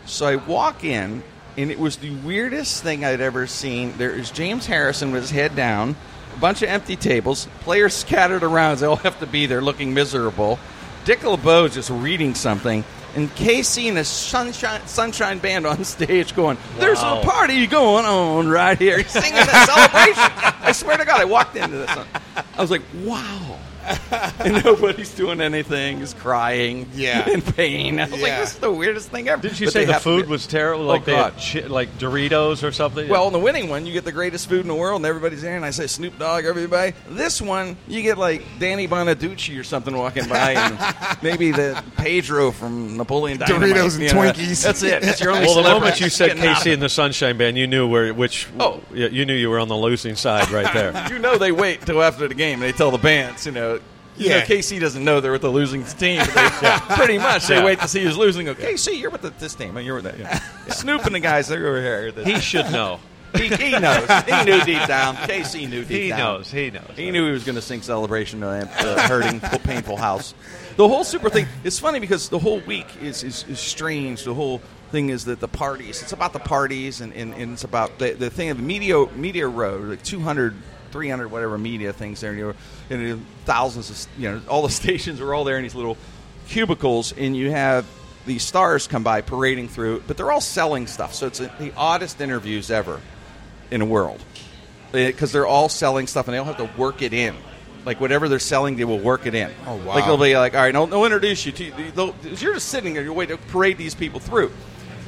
So I walk in, and it was the weirdest thing I'd ever seen. There is James Harrison with his head down, a bunch of empty tables, players scattered around. They all have to be there looking miserable. Dick LeBeau just reading something, and KC and his sunshine, sunshine band on stage going, There's a party going on right here. He's singing that celebration. I swear to God, I walked into this. I was like, Wow. and nobody's doing anything, is crying, Yeah. in pain. I was like, Yeah. this is the weirdest thing ever. Did you But say they the have to food be- was terrible? Oh, Like they God. had chi- like Doritos or something? Well, in the winning one, you get the greatest food in the world, and everybody's there, and I say Snoop Dogg, everybody. This one, you get like Danny Bonaducci or something walking by, and maybe the Pedro from Napoleon Dynamite. Doritos and you know. Twinkies. That's it. That's your only well, the celebrity moment you said getting out KC of and the Sunshine Band, you knew where which. Oh. yeah, you knew you were on the losing side right there. it. You know they wait till after the game. They tell the bands, you know. You know, Yeah. KC doesn't know they're with the losing team. But they, Pretty much, they Yeah. wait to see who's losing. Go, KC, you're with the, this team, and you're with that. Yeah. Snoop and the guys, they're over here. he should know. he, he knows. He knew deep down. KC knew deep He down. knows. He knows. He knew he was going to sing "Celebration" to the uh, hurting, painful house. The whole super thing. It's funny because the whole week is, is, is strange. The whole thing is that the parties. It's about the parties, and, and, and it's about the, the thing of the media media row, like 200, 300, whatever media things there, and, you know, and thousands of you know all the stations are all there in these little cubicles, and you have these stars come by parading through, but they're all selling stuff. So it's the oddest interviews ever in the world because they're all selling stuff and they all have to work it in. Like whatever they're selling, they will work it in. Oh, wow. Like they'll be like, all right, I'll, I'll introduce you to. They'll, you're just sitting there, you're waiting to parade these people through.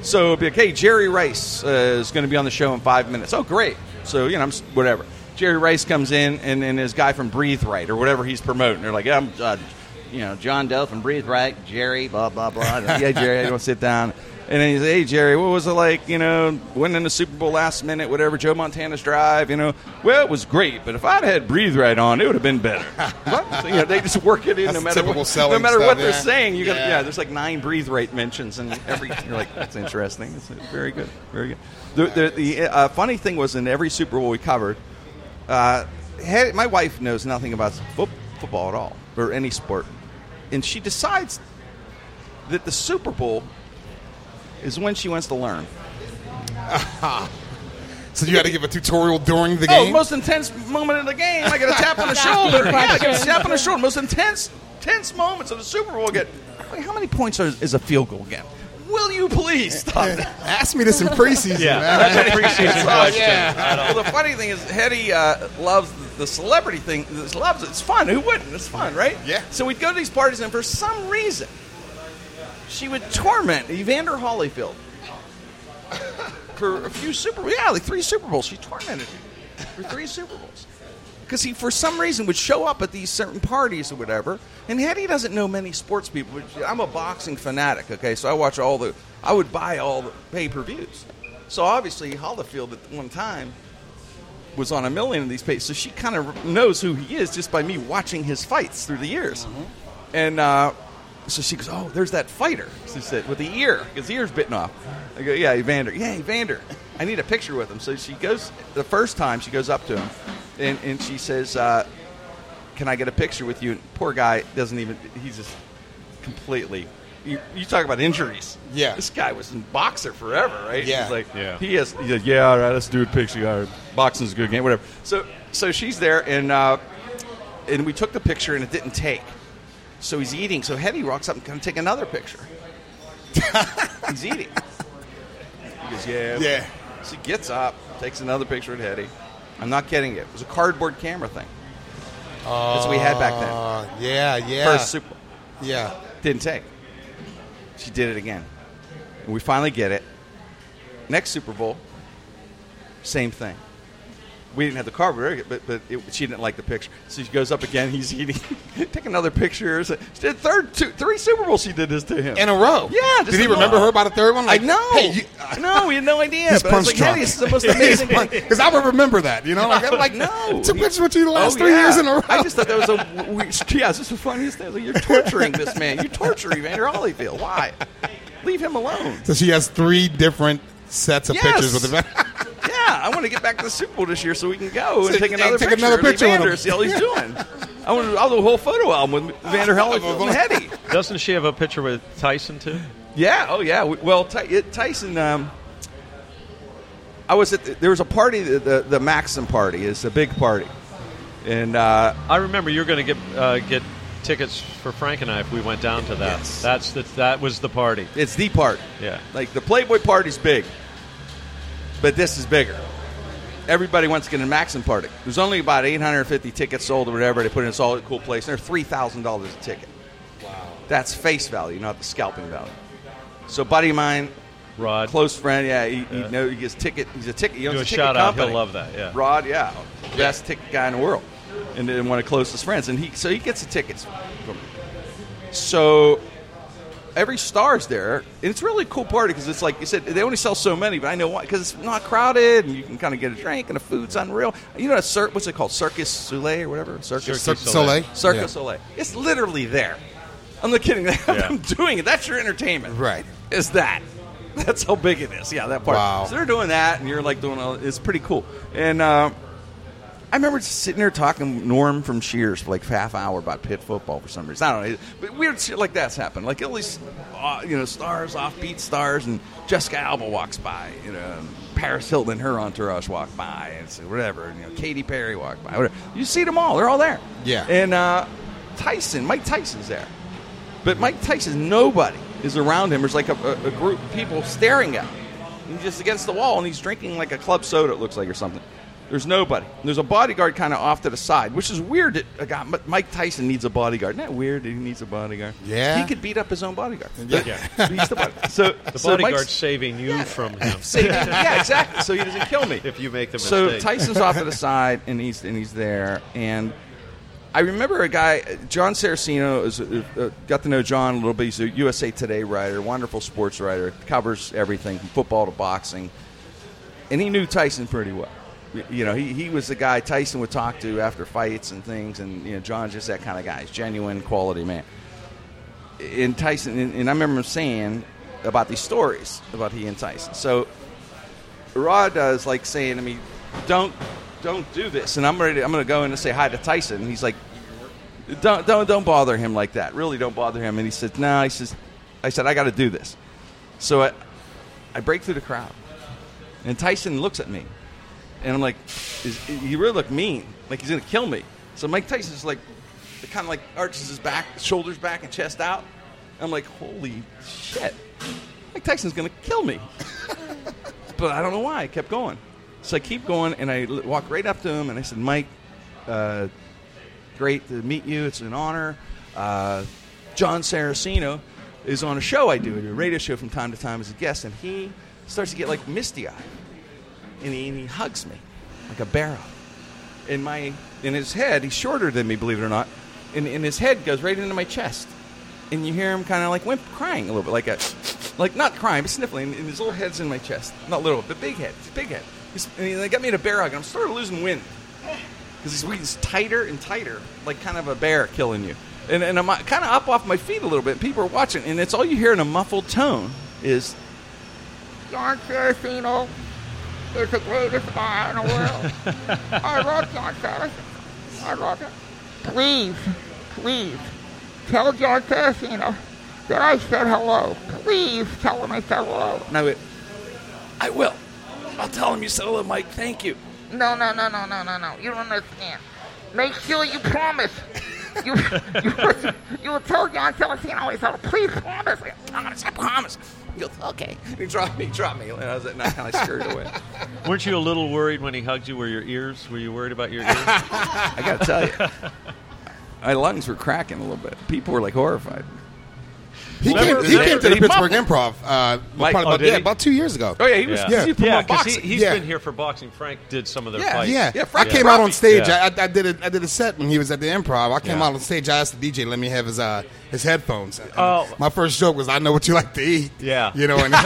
So it'll be like, hey, Jerry Rice uh, is going to be on the show in five minutes. Oh, great. So you know, I'm whatever. Jerry Rice comes in and, and his guy from Breathe Right or whatever he's promoting. They're like, yeah, I'm, uh, you know, John Doe from Breathe Right, Jerry, blah blah blah. yeah, Jerry, I don't sit down. And then he's, hey Jerry, what was it like? You know, winning the Super Bowl last minute, whatever. Joe Montana's drive. You know, well, it was great, but if I'd had Breathe Right on, it would have been better. So, you know, they just work it in That's no matter what, no matter stuff, what they're saying. You Yeah. yeah. There's like nine Breathe Right mentions, and every you're like, that's interesting. It's very good, very good. The the, the uh, funny thing was in every Super Bowl we covered, uh, had, my wife knows nothing about fo- football at all or any sport, and she decides that the Super Bowl is when she wants to learn. So you had to give a tutorial during the game. Oh, game. most intense moment of the game. I get a tap on the shoulder. Yeah, I get a tap on the shoulder. Most intense, tense moments of the Super Bowl. I Get wait, how many points are, is a field goal game? Will you please stop that? Ask me this in preseason, Yeah, man. that's a preseason question. Well, the funny thing is, Hetty uh, loves the celebrity thing. This loves it. It's fun. Who wouldn't? It's fun, right? Yeah. So we'd go to these parties, and for some reason, she would torment Evander Holyfield for a few Super Bowls. Yeah, like three Super Bowls. She tormented him for three Super Bowls. Because he, for some reason, would show up at these certain parties or whatever. And Hetty doesn't know many sports people. I'm a boxing fanatic, okay? So I watch all the, I would buy all the pay per views. So obviously, Holyfield at one time was on a million of these pages. So she kind of knows who he is just by me watching his fights through the years. And uh, so she goes, "Oh, there's that fighter." She said, "With the ear, his ear's bitten off." I go, "Yeah, Evander. Yeah, Evander. I need a picture with him." So she goes the first time she goes up to him, and, and she says, uh, "Can I get a picture with you?" And poor guy doesn't even. He's just completely. You, you talk about injuries. Yeah. this guy was in boxer forever, right? Yeah. He's like, Yeah. He has. He's like, yeah, all right, let's do a picture. All right, boxing's a good game, whatever. So, so she's there, and uh, and we took the picture, and it didn't take. So he's eating. So Hetty walks up and can take another picture. he's eating. He goes, yeah. Yeah. She gets up, takes another picture with Hetty. I'm not kidding you. It was a cardboard camera thing. That's what we had back then. Uh, yeah, yeah. First Super Bowl. yeah. Didn't take. She did it again. And we finally get it. Next Super Bowl, same thing. We didn't have the card, but but it, she didn't like the picture. So she goes up again. He's eating. Take another picture. So She did third, two, three Super Bowls. She did this to him In a row. Yeah. Did he remember lot. her by the third one? I know. Hey, you, no, we had no idea. He's but I was like, punch hey, this is the most amazing. Because I would remember that. You know, like I'm like, No. Took pictures with you the last Oh, three yeah. years in a row. I just thought that was a we, yeah, it's just the funniest thing. Like, You're torturing this man. You're torturing Vander Holyfield. Why? Leave him alone. so she has three different sets of Yes. pictures with the. Yeah, I want to get back to the Super Bowl this year so we can go and So, take another take picture, another picture with Vander, see how he's doing. I want to, I'll do a whole photo album with Vander Holyfield and Hetty. Doesn't she have a picture with Tyson too? Yeah. Oh, yeah. Well, Ty, it, Tyson. Um, I was at the, there was a party, the, the the Maxim party. It's a big party, and uh, I remember you were going to get uh, get tickets for Frank and I if we went down to that. Yes. That's the, that was the party. it's the part. Yeah. Like the Playboy party's big, but this is bigger. Everybody wants to get a Maxim party. There's only about 850 tickets sold or whatever. They put it in this all cool place. And they're three thousand dollars a ticket. Wow. That's face value, not the scalping value. So, buddy of mine, Rod, close friend, yeah, he, he, know, he gets ticket. He's a ticket. He owns do a a ticket shout out. company. He'll love that. Yeah. Rod, yeah, best ticket guy in the world, and then one of the closest friends. And he so he gets the tickets. So every star's there, and it's really a cool party because it's like you said, they only sell so many, but I know why because it's not crowded, and you can kind of get a drink, and the food's unreal. You know, a cir- what's it called, Circus Soleil or whatever, Circus Cirque du Soleil. Cirque Yeah. Soleil. It's literally there. I'm not kidding. I'm doing it. That's your entertainment. Right. Is that. That's how big it is. Yeah, that part. Wow. So they're doing that, and you're like doing all. It's pretty cool. And uh, I remember sitting there talking Norm from Cheers for like half hour about Pitt football for some reason. I don't know, but weird shit like that's happened. Like at least uh, you know stars, offbeat stars, and Jessica Alba walks by. You know, Paris Hilton and her entourage walk by, and so whatever. You know, Katy Perry walked by. Whatever. You see them all. They're all there. Yeah. And uh, Tyson, Mike Tyson's there. But Mike Tyson, nobody is around him. There's like a, a, a group of people staring at him. He's just against the wall, and he's drinking like a club soda, it looks like, or something. There's nobody. There's a bodyguard kind of off to the side, which is weird that a guy, but Mike Tyson needs a bodyguard. Isn't that weird that he needs a bodyguard? Yeah. He could beat up his own bodyguard. Yeah. He's the bodyguard. So, The so bodyguard's Mike's- saving you from him. saving- yeah, exactly. So he doesn't kill me if you make the so mistake. So Tyson's off to the side, and he's and he's there. And I remember a guy, John Saraceno, is, uh, uh, got to know John a little bit. He's a USA Today writer, wonderful sports writer, covers everything from football to boxing, and he knew Tyson pretty well. You know, he, he was the guy Tyson would talk to after fights and things, and you know, John's just that kind of guy. He's genuine quality man. And Tyson, and, I remember him saying about these stories about he and Tyson. So Rod does like saying to me, "Don't, don't do this." And I'm ready. I'm going to go in and say hi to Tyson. And he's like, "Don't, don't, don't bother him like that. Really, don't bother him." And he said, "No." He says, "I said I got to do this." So I, I break through the crowd, and Tyson looks at me, and I'm like, "He really look mean. Like he's going to kill me." So Mike Tyson's like, kind of like arches his back, shoulders back, and chest out. I'm like, "Holy shit!" Mike Tyson's going to kill me but I don't know why. I kept going. So I keep going, and I walk right up to him, and I said, Mike, uh, great to meet you. It's an honor. Uh, John Saraceno is on a show I do, I do a radio show from time to time as a guest, and he starts to get like misty eyed, and he, and he hugs me like a bear. In my in his head, he's shorter than me, believe it or not, and, and his head goes right into my chest, and you hear him kind of like wimp crying a little bit, like a like not crying, but sniffling, and his little head's in my chest, not little, but big head, big head. He's, and they got me in a bear hug, and I'm sort of losing wind because he's, he's tighter and tighter, like kind of a bear killing you. And, and I'm kind of up off my feet a little bit. People are watching, and it's all you hear in a muffled tone is John Saraceno is the greatest guy in the world. I love John Saraceno. I love him. Please, please, tell John Saraceno that I said hello. Please tell him I said hello. And I went, I will. I'll tell him you said hello, Mike. Thank you. No, no, no, no, no, no, no. You don't understand. Make sure you promise. You, you, you will tell John Saraceno I said, please promise. I'm gonna say promise. He goes, okay. He dropped me. He dropped me. And I was and I kind of scurried away. Weren't you a little worried when he hugged you? Were your ears? Were you worried about your ears? I gotta tell you, my lungs were cracking a little bit. People were like horrified. He Remember- came, he came to the Pittsburgh muffled. Improv uh, Mike- probably oh, about, did yeah, he? about two years ago. Oh yeah, he was. Yeah, yeah. yeah boxing. He, has Yeah. been here for boxing. Frank did some of their Yeah, fights. Yeah, Yeah, I Frank came out on stage. Yeah. I, I did a, I did a set when he was at the Improv. I came Yeah. out on stage. I asked the DJ, "Let me have his uh, his headphones." And Oh. my first joke was, "I know what you like to eat." Yeah. you know, and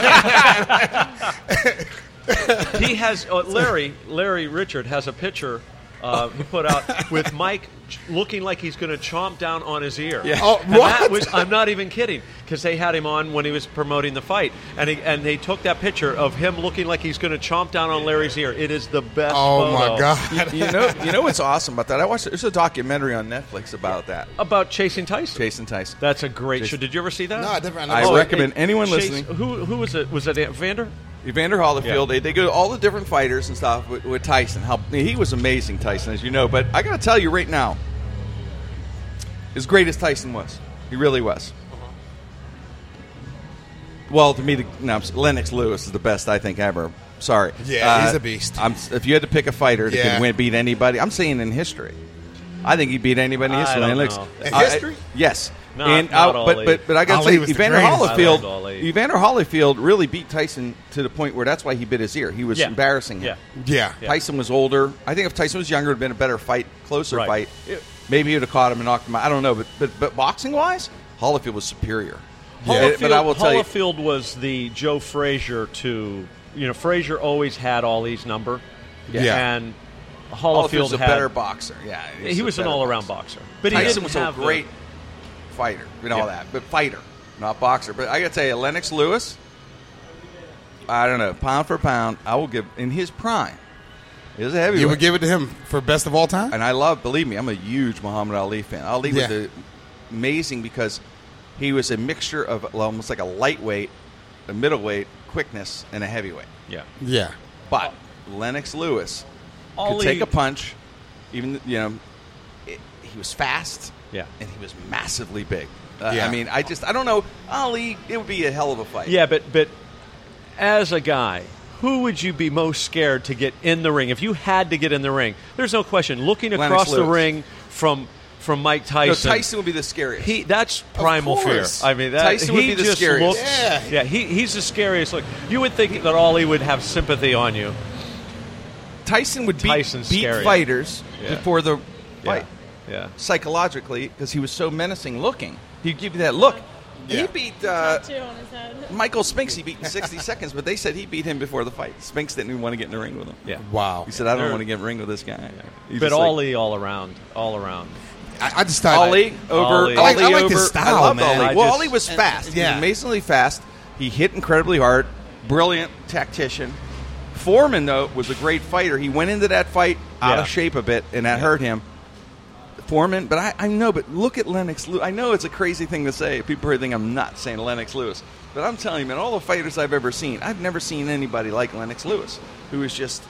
he has uh, Larry Larry Richert has a picture uh, he put out with Mike ch- looking like he's going to chomp down on his ear. Yeah. Oh, And that what? was I'm not even kidding because they had him on when he was promoting the fight and he, and they took that picture of him looking like he's going to chomp down on Larry's ear. It is the best. oh my god, you know, you know what's awesome about that? I watched. There's a documentary on Netflix about that. About chasing Tyson. Chasing Tyson. That's a great Jason- show. Did you ever see that? No, I never- I I Oh, recommend it- anyone Chase- listening. Who who was it? Was it Vander? Evander Holyfield. Yeah. They, they go to all the different fighters and stuff with, with Tyson. How he was amazing, Tyson, as you know. But I got to tell you right now, as great as Tyson was, he really was. Well, to me, the, no, Lennox Lewis is the best I think ever. Sorry. Uh, Yeah, he's a beast. I'm, if you had to pick a fighter that Yeah. could win, beat anybody, I'm saying in history. I think he beat anybody in I history. don't Lennox- know. In I- I- yes. Not- and, not uh, but, but but I got to say, Evander greatest. Holyfield. Evander Holyfield really beat Tyson to the point where that's why he bit his ear. He was Yeah. embarrassing him. Yeah. yeah. Tyson was older. I think if Tyson was younger, it would have been a better fight, closer Right. fight. Maybe he would have caught him and knocked him out. I don't know, but but, but boxing wise, Holyfield was superior. Holyfield, but I will tell you, Holyfield was the Joe Frazier to you know Frazier always had Ali's number, Yeah. and Holyfield's Holyfield a better boxer. Yeah, he was an all-around boxer, but he Tyson was a have the- great fighter and all Yeah. that, but fighter, not boxer. But I got to tell you, Lennox Lewis. I don't know, pound for pound, I will give in his prime. He was a heavyweight. You would give it to him for best of all time. And I love, believe me, I'm a huge Muhammad Ali fan. Ali Yeah. was a, amazing because he was a mixture of almost like a lightweight, a middleweight, quickness, and a heavyweight. yeah. Yeah, But Lennox Lewis could take a punch, even you know, it, he was fast, Yeah. and he was massively big. Uh, Yeah. I mean, I just I don't know Ali. It would be a hell of a fight. Yeah, but but as a guy, who would you be most scared to get in the ring if you had to get in the ring? There's no question. Looking Lennox across the ring from from Mike No, Tyson, Tyson would be the scariest. He that's primal fear. I mean, that, Tyson he would be the scariest. Looks, Yeah. he, he's the scariest. Look, you would think that Ali would have sympathy on you. Tyson would beat, Tyson's beat scary. fighters Yeah. before the fight. Yeah, psychologically because he was so menacing looking. He'd give you that look. He beat uh, Tattoo on his head. Michael Spinks. He beat in 60 seconds, but they said he beat him before the fight. Spinks didn't even want to get in the ring with him. yeah. wow. He said, "I don't They're- want to get in the ring with this guy." He's But just like- Ali all around, all around. I, I just thought Ali over Ali. Ali, I like- I like over. his style, I loved man. Ali. I well, just- Ali was fast. He yeah. was amazingly fast. He hit incredibly hard. Brilliant tactician. Foreman though was a great fighter. He went into that fight out Yeah. of shape a bit, and that hurt him. Foreman, but I, I know, but look at Lennox Lewis. I know it's a crazy thing to say. People probably think I'm not saying Lennox Lewis. But I'm telling you, man, all the fighters I've ever seen, I've never seen anybody like Lennox Lewis, who was just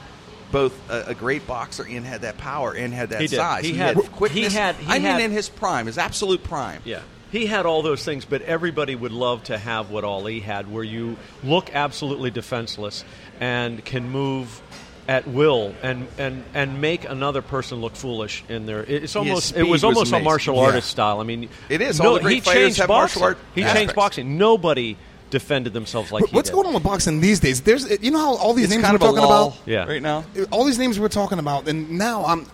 both a, a great boxer and had that power and had that He size. He had- quickness. he had- he I mean, in his prime, his absolute prime. Yeah. He had all those things, but everybody would love to have what Ali had, where you look absolutely defenseless and can move at will and, and, and make another person look foolish in there. It's almost it speed was was almost a amazing. martial Yeah. artist style. I mean, It is. No, All the great he fighters changed have boxing. martial art He aspects. changed boxing. Nobody defended themselves like But he what's did. going on with boxing these days? There's, you know how all these It's names kind we're of a talking lull about. Yeah. right now. All these names we're talking about, and now I'm.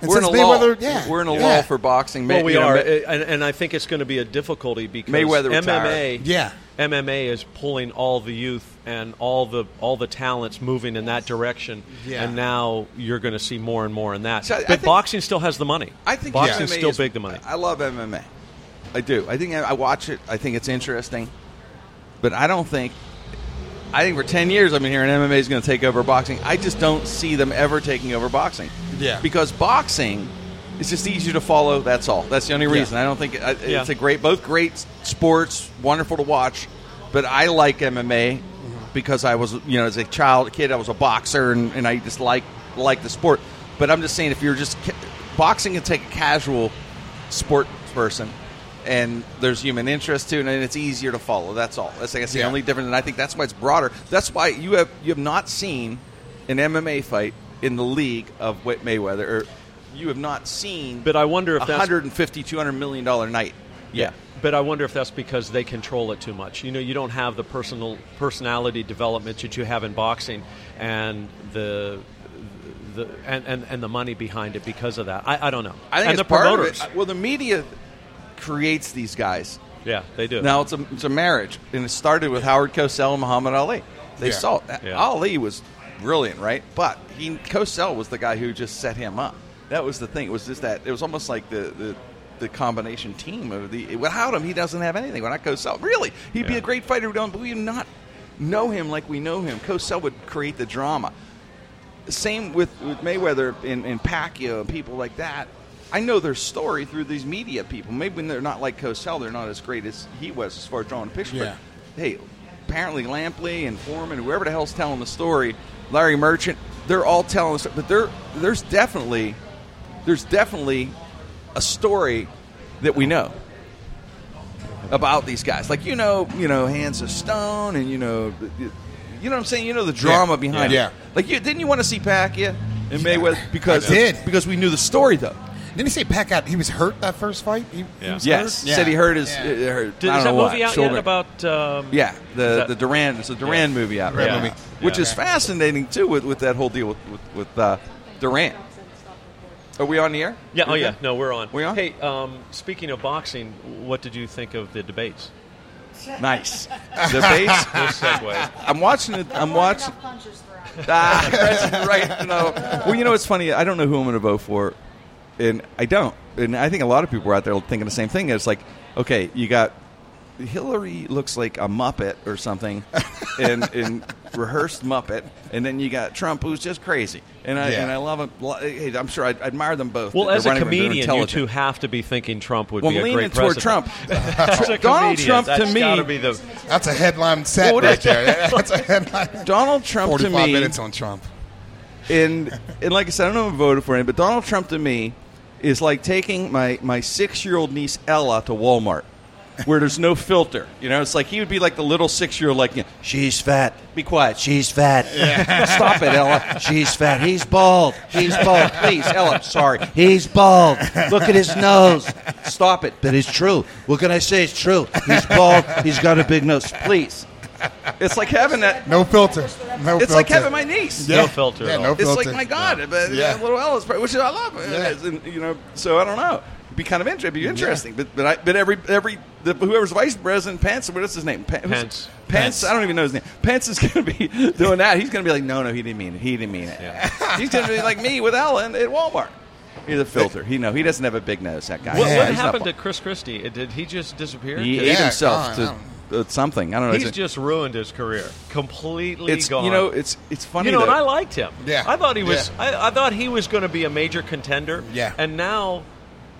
And We're in a since lull. Yeah, We're in a yeah. lull for boxing. Well, we you know, are, Ma- and, and I think it's going to be a difficulty because Mayweather MMA, retired. Yeah. MMA is pulling all the youth and all the all the talents moving in that direction, Yeah. and now you're going to see more and more in that. So I- I but think- boxing still has the money. I think boxing's MMA still is- big the money. I love MMA. I do. I think I watch it. I think it's interesting, but I don't think. I think for ten years I've been hearing MMA is going to take over boxing. I just don't see them ever taking over boxing. Yeah. because boxing is just easier to follow. That's all. That's the only reason. I don't think uh, I, Yeah. it's a great, both great sports, wonderful to watch. But I like MMA mm-hmm. because I was, you know, as a child, a kid, I was a boxer, and, and I just like like the sport. But I'm just saying, if you're just ca- boxing can take a casual sport person, and there's human interest to it, and it's easier to follow. That's all. That's, that's the Yeah. only difference, and I think that's why it's broader. That's why you have you have not seen an MMA fight in the league of Wa- Mayweather, or you have not seen. But I wonder if a that's 150 200 million dollar night. yeah. but I wonder if that's because they control it too much. You know, you don't have the personal personality development that you have in boxing, and the the and, and, and the money behind it because of that. I, I don't know. I think and it's the part promoters. of it. Well, the media creates these guys. Yeah, they do. Now it's a it's a marriage, and it started with Howard Cosell and Muhammad Ali. They Yeah. saw. Yeah. Ali was brilliant, right? But he Cosell was the guy who just set him up. That was the thing. It was just that it was almost like the the, the combination team of the. Without him, he doesn't have anything. When Without Cosell, really, he'd be a great fighter. We don't, but we do not know him like we know him. Cosell would create the drama. Same with, with Mayweather and, and Pacquiao and people like that. I know their story through these media people. Maybe when they're not like Cosell, they're not as great as he was as far as drawing a picture. Yeah. But hey, apparently Lampley and Foreman, whoever the hell's telling the story, Larry Merchant, they're all telling the story. But there, there's definitely, there's definitely a story that we know about these guys. Like you know, you know, Hands of Stone, and you know, you know what I'm saying. You know the drama Yeah. behind Yeah. it. Like you didn't you want to see Pacquiao and Mayweather because I did. because we knew the story though. Didn't he say Pac out? He was hurt that first fight. He, he Yeah. was Yes, hurt? said he hurt his. Yeah. uh, hurt, Did, I is don't that know movie what, out shoulder. yet about? Um, Yeah, the that- the Duran. It's a Duran movie out right Yeah. now, Movie. which Yeah. is fascinating too with, with that whole deal with with, with uh, Duran. Are we on the air? Yeah. Oh Okay. yeah. No, we're on. We on? Hey, um, speaking of boxing, what did you think of the debates? Nice. The base. Good segue. I'm watching it. I'm watching. Punches thrown. Ah, President, right. No. Well, you know what's funny? I don't know who I'm going to vote for, and I don't. And I think a lot of people are out there thinking the same thing. It's like, okay, you got Hillary looks like a Muppet or something, and, and rehearsed Muppet, and then you got Trump, who's just crazy. And I Yeah. and I love him. Lo- Hey, I'm sure I admire them both. Well, They're as a comedian, you intelligent. two have to be thinking Trump would Well, be I'm a leaning great toward president. Trump. As a Donald comedian, Trump to that's me- gotta be the That's a headline set Well, right there. That's a headline. Donald Trump to me. Forty-five minutes on Trump. and and like I said, I don't know if I voted for him, but Donald Trump to me is like taking my my six year old niece Ella to Walmart, where there's no filter. You know, it's like he would be like the little six year old, like, you know, she's fat. Be quiet. She's fat. Stop it, Ella. She's fat. He's bald. He's bald. Please, Ella. Sorry. He's bald. Look at his nose. Stop it. But it's true. What can I say? It's true. He's bald. He's got a big nose. Please. It's like having that. No filter. No It's filter. like having my niece. No filter Yeah, no all. It's like my God, but Yeah. uh, little Ella's, part, which I love. Yeah. And, you know, so I don't know. It'd be kind of interesting. It'd be interesting. But but I, but every every the, whoever's vice president Pence, what is his name? Pen- who's- Pence. Pence. Pence. I don't even know his name. Pence is going to be doing that. He's going to be like, no, no, he didn't mean it. He didn't mean it. He's going to be like me with Ellen at Walmart. He's a filter. He know he doesn't have a big nose. That guy. What, Yeah, what happened to. Chris Christie? Uh, Did he just disappear? He Yeah, ate himself gone. to uh, something. I don't know. He's It's- just ruined his career. Completely it's gone. you know it's it's funny. You know, and I liked him. Yeah. I thought he was. Yeah. I, I thought he was going to be a major contender. Yeah. And now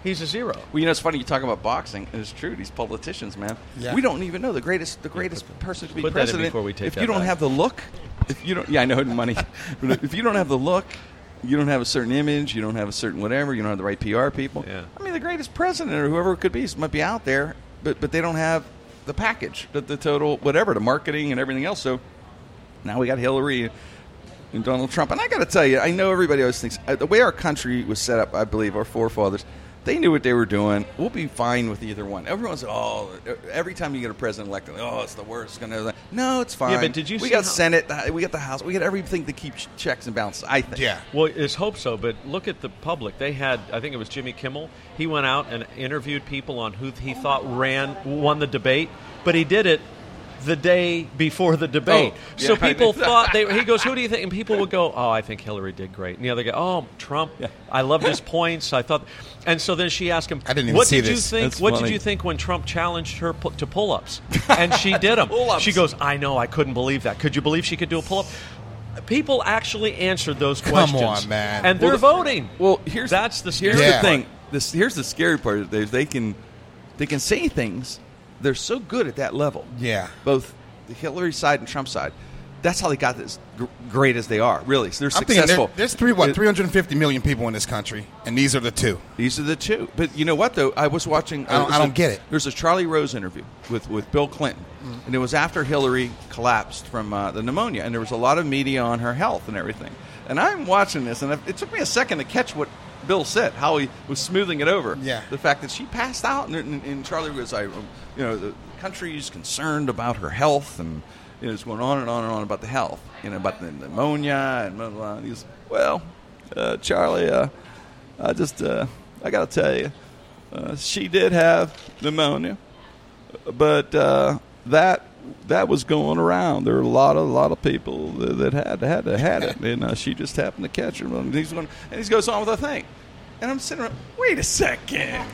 he's a zero. Well, you know, it's funny you talk about boxing. It's true. These politicians, man. Yeah. We don't even know the greatest, the greatest person to be put that in president. before we take if that you don't back. have the look, if you don't, yeah, I know money. if you don't have the look, you don't have a certain image. You don't have a certain whatever. You don't have the right PR people. Yeah. I mean, the greatest president or whoever it could be might be out there, but but they don't have the package, the, the total whatever, the marketing and everything else. So now we got Hillary and Donald Trump. And I got to tell you, I know everybody always thinks uh, the way our country was set up. I believe our forefathers, they knew what they were doing. We'll be fine with either one. Everyone's oh, every time you get a president elected, oh, it's the worst. It's gonna no, it's fine. Yeah, but did you We see got how- Senate, we got the House, we got everything to keep checks and balances. I think. Yeah. Well, it's hope so, but look at the public. They had, I think it was Jimmy Kimmel. He went out and interviewed people on who he thought ran won the debate, but he did it the day before the debate. Oh, so yeah, I people think- thought they. He goes, "Who do you think?" And people would go, "Oh, I think Hillary did great." And the other guy, "Oh, Trump. I loved his points. I thought." And so then she asked him, I didn't even "What see did you think? That's what funny. did you think when Trump challenged her pu- to pull-ups?" And she did them. Pull-ups. She goes, "I know. I couldn't believe that. Could you believe she could do a pull-up?" People actually answered those Come questions. on, man. And they're Well, the- voting. Well, here's That's the here's scary Yeah. the thing. This here's the scary part. Is they can they can say things. They're so good at that level. Yeah. both the Hillary side and Trump side. That's how they got this great as they are. Really, so they're I'm successful. there, there's three what 350 million people in this country, and these are the two. These are the two. But you know what though? I was watching. I don't- I don't a- get it. There's a Charlie Rose interview with with Bill Clinton, and it was after Hillary collapsed from uh, the pneumonia, and there was a lot of media on her health and everything. And I'm watching this, and it took me a second to catch what Bill said, how he was smoothing it over. Yeah. The fact that she passed out, and, and, and Charlie was like, um, you know, the country's concerned about her health, and you know, it's going on and on and on about the health, you know, about the pneumonia and blah blah. blah. And he was, well, uh, Charlie, uh, I just, uh, I got to tell you, uh, she did have pneumonia, but uh, that that was going around. There were a lot of a lot of people that, that had had had it, and uh, she just happened to catch it. And he's going, and he goes on with the thing, and I'm sitting around. Wait a second.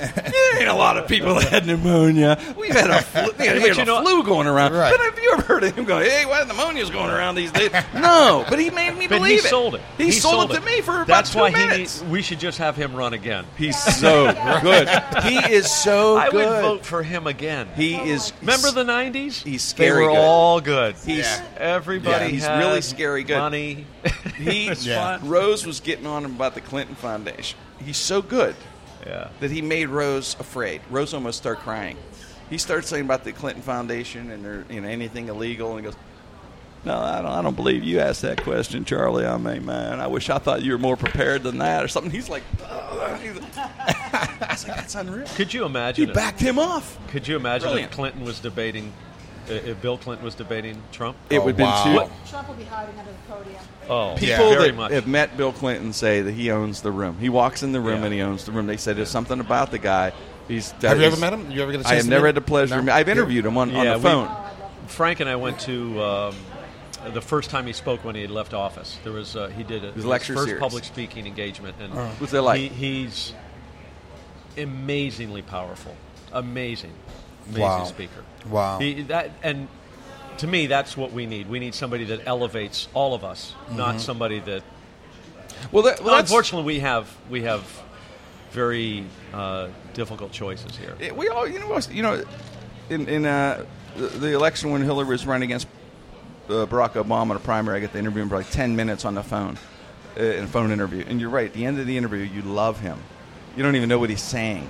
There ain't a lot of people that had pneumonia. We've had a flu, we had, we had you a know- flu going around. Right. But have you ever heard of him going, "Hey, why pneumonia's going around these days?" No, but he made me But believe he it. sold it. He, sold, it to me for about That's two why minutes. he need, we should just have him run again. He's so good. He is so good. I would good. vote for him again. He is. Remember the '90s? He's They scary were good. all good. He's Yeah. Everybody Yeah, he's had really scary good. Money. he. Yeah. Rose was getting on him about the Clinton Foundation. He's so good yeah. that he made Rose afraid. Rose almost started crying. He starts saying about the Clinton Foundation and their, you know anything illegal, and he goes, "No, I don't. I don't believe you asked that question, Charlie. I mean, man, I wish I thought you were more prepared than that, or something." He's like, he's like- I was like, "That's unreal." Could you He imagine? it? backed him off. Could you imagine Brilliant. if Clinton was debating? Uh, If Bill Clinton was debating Trump? It Oh, would have wow. been too. What? Trump will be hiding under the podium. Oh, People very that much. have met Bill Clinton say that he owns the room. He walks in the room Yeah. and he owns the room. They said there's something about the guy. He's. Have you ever met him? You ever get a I chance have to never meet had the pleasure. No? I've interviewed him on, on Yeah, the we- phone. Frank and I went to um, the first time he spoke when he had left office. There was uh, he did a, was his lecture first series. public speaking engagement, and What's that like? He, he's amazingly powerful, amazing, amazing Wow. speaker. Wow. He, that and to me, that's what we need. We need somebody that elevates all of us, Mm-hmm. not somebody that. well, that, well unfortunately, we have we have very uh, difficult choices here. it- we all, you know, you know, in, in uh, the, the election when Hillary was running against uh, Barack Obama in a primary, I got the interview him for like ten minutes on the phone, uh, in a phone interview. And you're right. At the end of the interview, you love him. You don't even know what he's saying.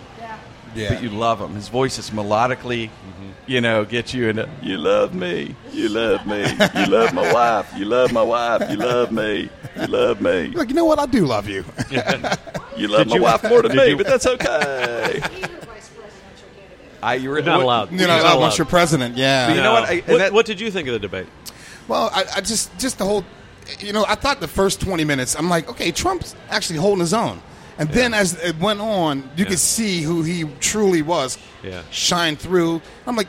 Yeah. Yeah. but you love him. His voice is melodically, mm-hmm. you know, get you into. You love me. You love me. You love my wife. You love my wife. You love me. You love me. Like, you know what? I do love you. You love my you- wife more than me, you- but that's okay. Either vice presidential candidate. I, you're You're not allowed. you You're know, not I allowed. want your president. Yeah. But you know what? I- what, that- what did you think of the debate? Well, I, I just just the whole, you know, I thought the first twenty minutes, I'm like, okay, Trump's actually holding his own, and then as it went on, you could see who he truly was, Yeah. shine through. I'm like,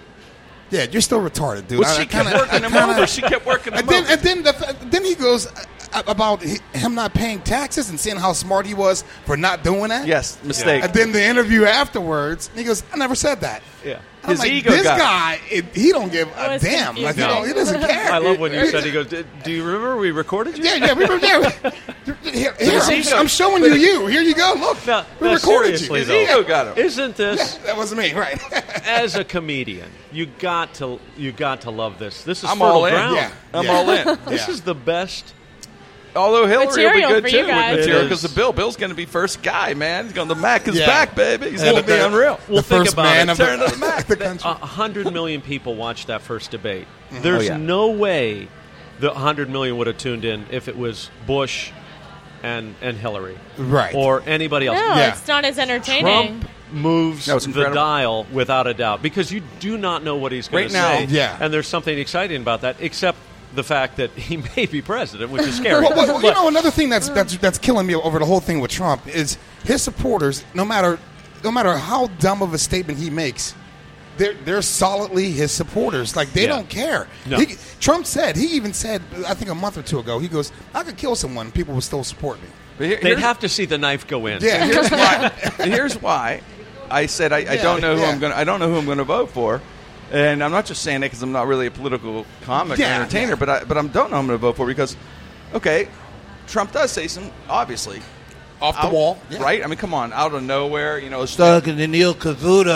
yeah, you're still retarded, dude. Well, I- she I kept kinda- working I him kinda- over. She kept working him And then, and then, the, then he goes about him not paying taxes and saying how smart he was for not doing that. Yes, mistake. And then the interview afterwards, he goes, "I never said that." Yeah. I'm His like, ego this got- guy, it, he don't give a damn. Like, he, he doesn't care. I love when you said he goes. Do you remember we recorded you? Yeah, yeah, we were there. Here, here, I'm, I'm showing you you. Here you go. Look, No, we no, recorded seriously, you. though. ego got him. Isn't this That wasn't me, right? as a comedian? You got to you got to love this. This is I'm fertile all in. ground. Yeah. I'm Yeah. all in. This Yeah. is the best. Although Hillary Material will for be you good too guys. with material It because is. the Bill, Bill's going to be first guy, man. He's going. The Mac is Yeah. back, baby. He's Yeah, going to the- be unreal. Well, the think first about man it. of Turn the, to the Mac. the country. A hundred million people watched that first debate. Oh, there's Oh, yeah. no way the hundred million would have tuned in if it was Bush and and Hillary, Right. or anybody else. No, Yeah. it's not as entertaining. Trump moves That was the incredible. dial without a doubt because you do not know what he's going Right to now, say. yeah. and there's something exciting about that, except the fact that he may be president, which is scary. Well, well, well, you know, another thing that's, that's that's killing me over the whole thing with Trump is his supporters. No matter no matter how dumb of a statement he makes, they're they're solidly his supporters. Like they Yeah. don't care. No. He, Trump said he even said I think a month or two ago he goes I could kill someone people would still support me. But here- They'd have to see the knife go in. Yeah. here's why. Here's why I said I, I don't know who yeah. I'm gonna I don't know who I'm going to vote for, and I'm not just saying that because I'm not really a political comic or entertainer, yeah. but I but I don't know who I'm going to vote for because, okay, Trump does say some obviously Off the out- wall, yeah. right? I mean, come on, out of nowhere, you know, Talking to Neil Cavuto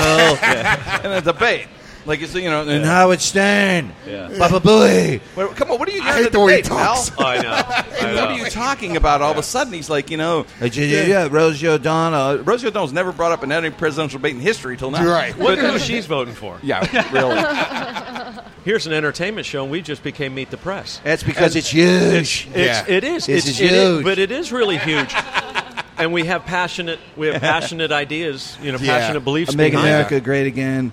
in a debate. Like it's you know, and Howard Stern. Yeah. Baba Booey. Well, come on, what are you I doing hate the way he debate, pal? talks. I know. I What are you talking about? All of a sudden, he's like, you know, Uh, Yeah, yeah, yeah, Rosie O'Donnell. Rosie O'Donnell's never brought up in any presidential debate in history till now. You're right. Wonder who she's voting for. Yeah, really. Here's an entertainment show, and we just became Meet the Press. That's because it's huge. It's, Yeah. It is. This it's, is it huge. but it is really huge. and we have passionate, we have passionate ideas, you know, Yeah. passionate beliefs. Make behind America that. great again.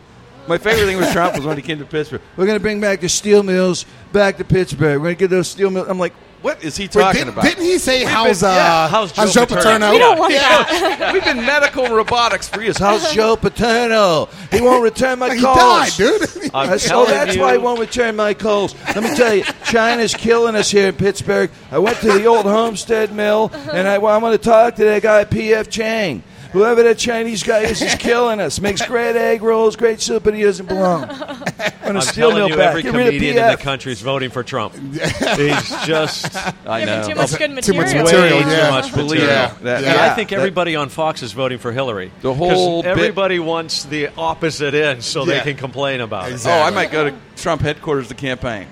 My favorite thing with Trump was when he came to Pittsburgh. We're going to bring back the steel mills back to Pittsburgh. We're going to get those steel mills. I'm like, what is he Wait, talking didn't, about? didn't he say We've how's been- uh yeah, how's, Joe Paterno? We don't want Yeah. that. We've been medical robotics for years. How's Joe Paterno? He won't return my He calls. died, dude. I'm I said, oh, that's you. why he won't return my calls. Let me tell you, China's killing us here in Pittsburgh. I went to the old Homestead Mill, and I, well, I'm going to talk to that guy, P.F. Chang. Whoever that Chinese guy is is killing us. Makes great egg rolls, great soup, and he doesn't belong. I'm I'm telling you, every comedian in the country is voting for Trump. He's just I know. too much good Too much material. material, way yeah. too much material. me. That- and I think that- everybody on Fox is voting for Hillary. The 'Cause whole bit- everybody wants the opposite end, so they can complain about it. Oh, I might go to Trump headquarters to campaign.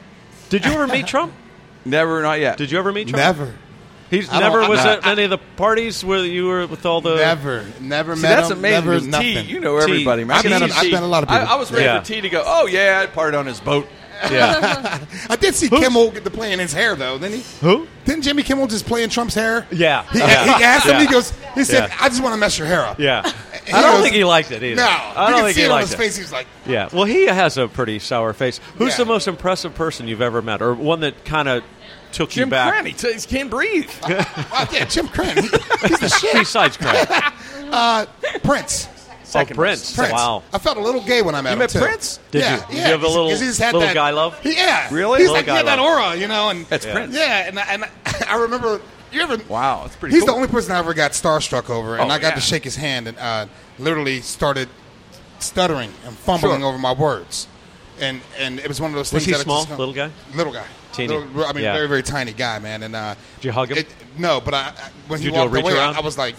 Did you ever meet Trump? Never, not yet. Did you ever meet Trump? Never, He's I never was I- at any of the parties where you were with all the. never, never See, met that's him. amazing. Never, because nothing. You know T. everybody, man. I've met T- a- I've met a lot of I, people. I was ready Yeah. for T to go. Oh yeah, I'd part on his boat. Yeah. I did see Kimmel get to play in his hair though, didn't he? Who? Didn't Jimmy Kimmel just play in Trump's hair? Yeah. He, Yeah. he asked him. Yeah. He goes. He said, Yeah. "I just want to mess your hair up." Yeah. He I don't goes, think he liked it either. No, I don't can think see he it on liked his it. face. He's like, Yeah. Well, he has a pretty sour face. Who's Yeah. the most impressive person you've ever met, or one that kind of took Jim you back? Cranny he t- he can't breathe. "Wow, yeah, Jim Krenn. He, he's the shit." Besides Craig. Uh, Prince. oh, Prince. Prince. Wow. I felt a little gay when I met You him. met too. Prince? Did yeah, you? Did yeah. you have a 'cause- little- he's had little that- guy love? He- yeah, Really? He's Little like he guy had that aura, you know. And That's Yeah. Prince. yeah, and I, and I remember you ever. Wow, that's pretty. He's cool. the only person I ever got starstruck over, and Oh, I got yeah. to shake his hand and uh, literally started stuttering and fumbling Sure. over my words. And and it was one of those Was things. he that I small, just- little guy? Little guy. Teeny. Little- I mean, Yeah. very very tiny guy, man. And uh, Did you hug him? it, no, but I, I when Did he you do a walked away, I, around? I was like,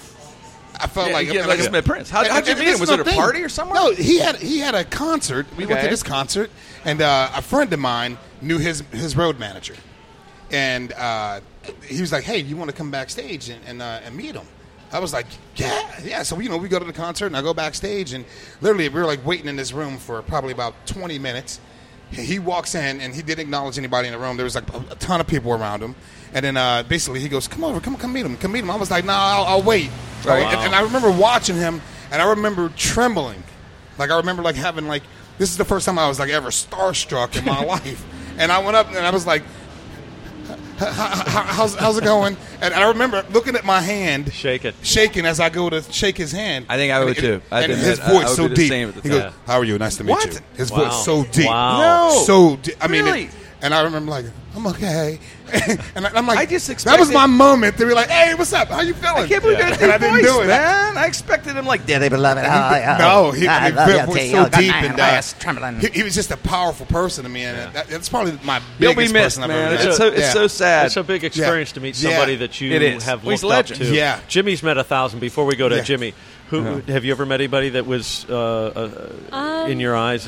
I felt Yeah, like yeah, like it's met Prince. How- And- how'd you meet him? Was it a thing. party or somewhere? No, he had he had a concert. We went to Okay. this concert, and uh, a friend of mine knew his his road manager, and uh, he was like, "Hey, you want to come backstage and and, uh, and meet him?" I was like, "Yeah, yeah." So you know, we go to the concert, and I go backstage, and literally we were like waiting in this room for probably about twenty minutes. He walks in and he didn't acknowledge anybody in the room. There was like a, ton of people around him, and then uh, basically he goes, "Come over, come come meet him, come meet him." I was like, "No, I'll, I'll wait." Right. And, and I remember watching him, and I remember trembling. Like I remember like having like this is the first time I was like ever starstruck in my life, and I went up and I was like, "H- h- "How's how's it going?" And I remember looking at my hand, shaking, shaking as I go to shake his hand. I think I would And- too. I And think his I voice would so deep. same at the He time. goes, "How are you? Nice to meet What? you." His Wow. voice so deep. Wow. No. So deep. I mean, Really? it- and I remember like, I'm okay. and I'm like, I just expected, that was my moment to be like, hey, what's up? How you feeling? I can't believe Yeah. that And I didn't voice, do it. man. I expected him like Dearly beloved, no, he, I mean, Bill was so deep and uh, trembling. he, he was just a powerful person to me, and that, that's probably my He'll biggest be missed, person I've man. ever It's met. so it's Yeah. so sad. It's a big experience to meet Yeah. somebody that you It is. have Well, he's looked a up legend. to. Yeah. Jimmy's met a thousand. Before we go to Yeah. Jimmy, who have you ever met anybody that was uh, uh, in your eyes?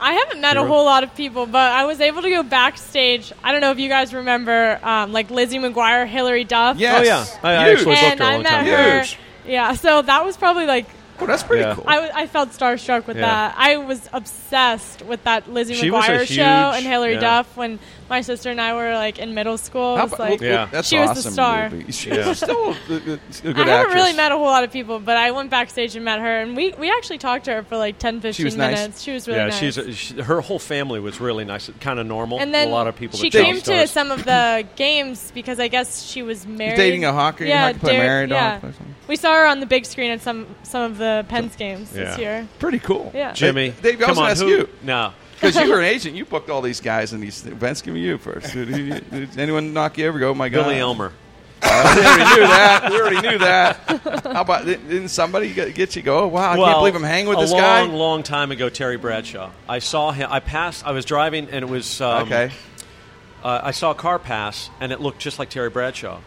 I haven't met a whole lot of people, but I was able to go backstage. I don't know if you guys remember, um, like Lizzie McGuire, Hilary Duff. Yes. Oh yeah, I, I Huge. actually booked and her a I long met time. ago. her. Huge. Yeah, so that was probably like Oh, that's pretty Yeah. cool. I, w- I felt starstruck with Yeah. that. I was obsessed with that Lizzie She was a McGuire huge- show and Hilary yeah. Duff when my sister and I were like in middle school. It was about- like well, Yeah. that's she was the star. movie. She's Yeah. still a, a- a good I haven't really met a whole lot of people, but I went backstage and met her, and we, we actually talked to her for like 10, 15 was nice. minutes. She was really yeah, nice. she's a, she, her whole family was really nice, kind of normal. and then a lot of people. she that came to stars. some of the games because I guess she was married. dating a hockey- yeah, hockey player, Dar- married yeah. hockey player or something? We saw her on the big screen at some some of the Pens games Yeah. this year. Pretty cool. Yeah. Jimmy. Dave, I come was on, gonna ask who? you. No, Because you were an agent, you booked all these guys and these events. Give me you first. Did, did- did anyone knock you over? Go, oh my God. Billy Elmer. Uh, we already knew that. We already knew that. How about didn't somebody get, get you? Go, oh wow, I well, can't believe I'm hanging with a this long, guy. A long long time ago, Terry Bradshaw. I saw him. I passed. I was driving, and it was um, okay. uh, I saw a car pass, and it looked just like Terry Bradshaw.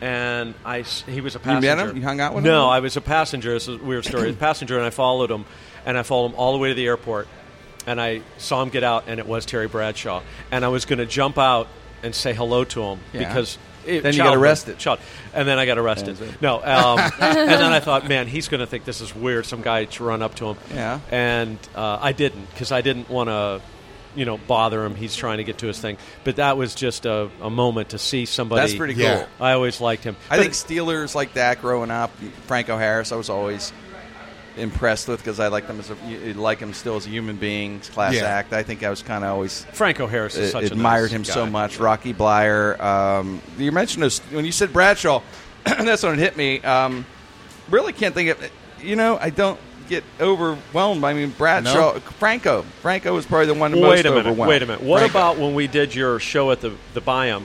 And I, s- he was a You passenger. met him? You hung out with no, him? I was a passenger. This is a weird story. a passenger, and I followed him, and I followed him all the way to the airport, and I saw him get out, and it was Terry Bradshaw, and I was going to jump out and say hello to him Yeah. because. It, Then you got arrested. Child. And then I got arrested. No, um, and then I thought, man, he's going to think this is weird. Some guy to run up to him. Yeah. And uh, I didn't because I didn't want to. you know bother him. He's trying to get to his thing. But that was just a, a moment to see somebody. That's pretty cool. Yeah. I always liked him. I But- think Steelers like that growing up. Franco Harris, I was always impressed with because I like them as a like him still as a human being, class Yeah. act. I think I was kind of always Franco Harris is uh, such a admired nice him so guy. much. Rocky Bleier. Um, you mentioned this when you said Bradshaw. that's when it hit me. Um, really can't think of. You know, I don't get overwhelmed. I mean, Bradshaw, Franco. Franco was probably the one most wait a minute. overwhelmed. Wait a minute. What Franco. about when we did your show at the the Byham,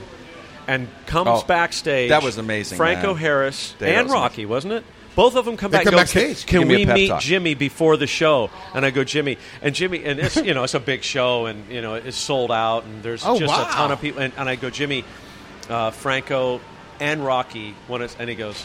and comes Oh, backstage? that was amazing, Franco man. Harris Yeah, that and was Rocky, wasn't it? Both of them come They back. come and go, backstage. Can Give we pep meet talk." Jimmy before the show? And I go, Jimmy, and Jimmy, and it's you know it's a big show, and you know it's sold out, and there's Oh, just wow. a ton of people. And, and I go, Jimmy, uh, Franco, and Rocky. When it's, and he goes,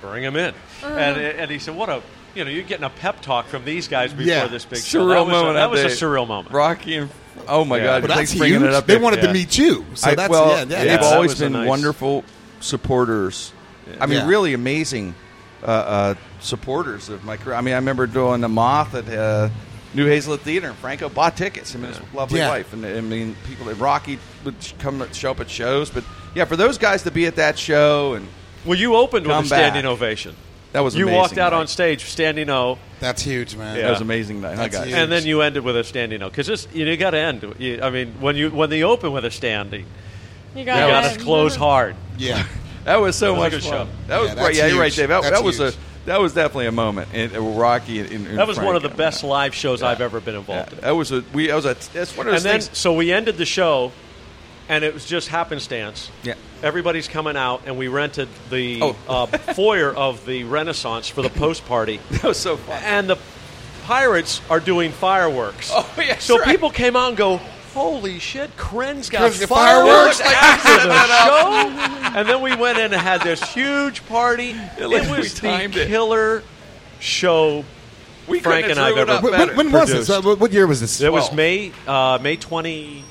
bring him in. Uh-huh. And and he said, what a you know you're getting a pep talk from these guys before Yeah. this big show. surreal That was, moment. a, that that was a surreal moment. Rocky and oh my Yeah. god, But that's huge. it up. They there. wanted to meet you, so I- that's well, yeah, yeah. they've Yeah, always been nice- wonderful supporters. I mean, Yeah. really amazing uh, uh, supporters of my career. I mean, I remember doing the Moth at uh, New Hazlett Theater, and Franco bought tickets. I mean, his lovely Yeah. wife, and I mean, people. Rocky would come show up at shows, but yeah, for those guys to be at that show and Well, you opened with a standing back. ovation. that was You amazing walked out night. on stage standing O, That's huge, man. Yeah. That was amazing night, huh, That's guys? huge. and then you ended with a standing O because you, know, you got to end. You, I mean, when you when they open with a standing, You you got, got it. to close hard. Yeah. That was so That was a much good fun. show. That was Yeah, right. that's Yeah, you're right. Dave. That, that was huge. a that was definitely a moment. In, uh, Rocky. And, and That was one of the Franco. best live shows I've ever been involved Yeah, in. that was a we. That was a. That's one of And those then, things. so we ended the show, and it was just happenstance. Yeah. Everybody's coming out, and we rented the Oh. uh, foyer of the Renaissance for the post party. That was so fun. and the pirates are doing fireworks. Oh, yeah, So right. people came out and go, "Holy shit, Krenn's got Krenn's fireworks, fireworks?" after the show!" and then we went in and had this huge party. It, like we was the timed it. killer show. We Frank and I've ever up When, when was this? Uh, what year was this? It was May uh, May twenty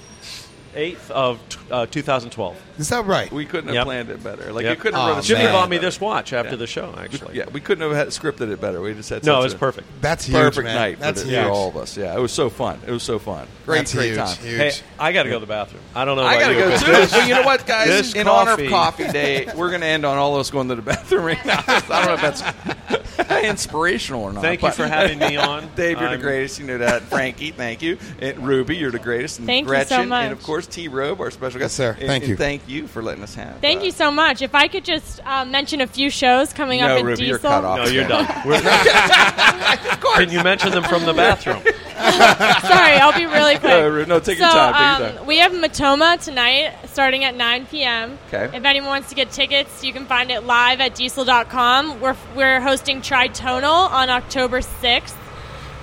eighth of t- uh, 2012. Is that right? We couldn't have Yep. planned it better. Like Yep. you couldn't have Oh, wrote a Jimmy bought me this watch after the show. Actually, Yeah, we couldn't have had, scripted it better. We just had no, such it was a perfect. That's huge, perfect man. night That's for, huge. the, for all of us. Yeah, it was so fun. It was so fun. Great, That's great huge. time. Huge. Hey, I got to go to the bathroom. I don't know. I gotta go but too. this- So you know what, guys? this In honor of coffee- Coffee Day, we're going to end on all of us going to the bathroom right now. I don't know if that's inspirational or not. Thank you for having me on. Dave, you're I'm- the greatest. You know that. Frankie, thank you. And Ruby, you're the greatest. And Thank you so much. And of course, T. Robe, our special guest. Yes, sir. And- Thank and you. thank you for letting us have. Thank uh, you so much. If I could just um, mention a few shows coming No, up in Ruby, you're cut off. No, you're done. We're- Can you mention them from the bathroom? Sorry, I'll be really quick. No, no, take so, your time. Take your um, time. we have Matoma tonight, starting at 9 p.m. Okay. If anyone wants to get tickets, you can find it live at diesel.com. We're, we're hosting Tritonal on October 6th.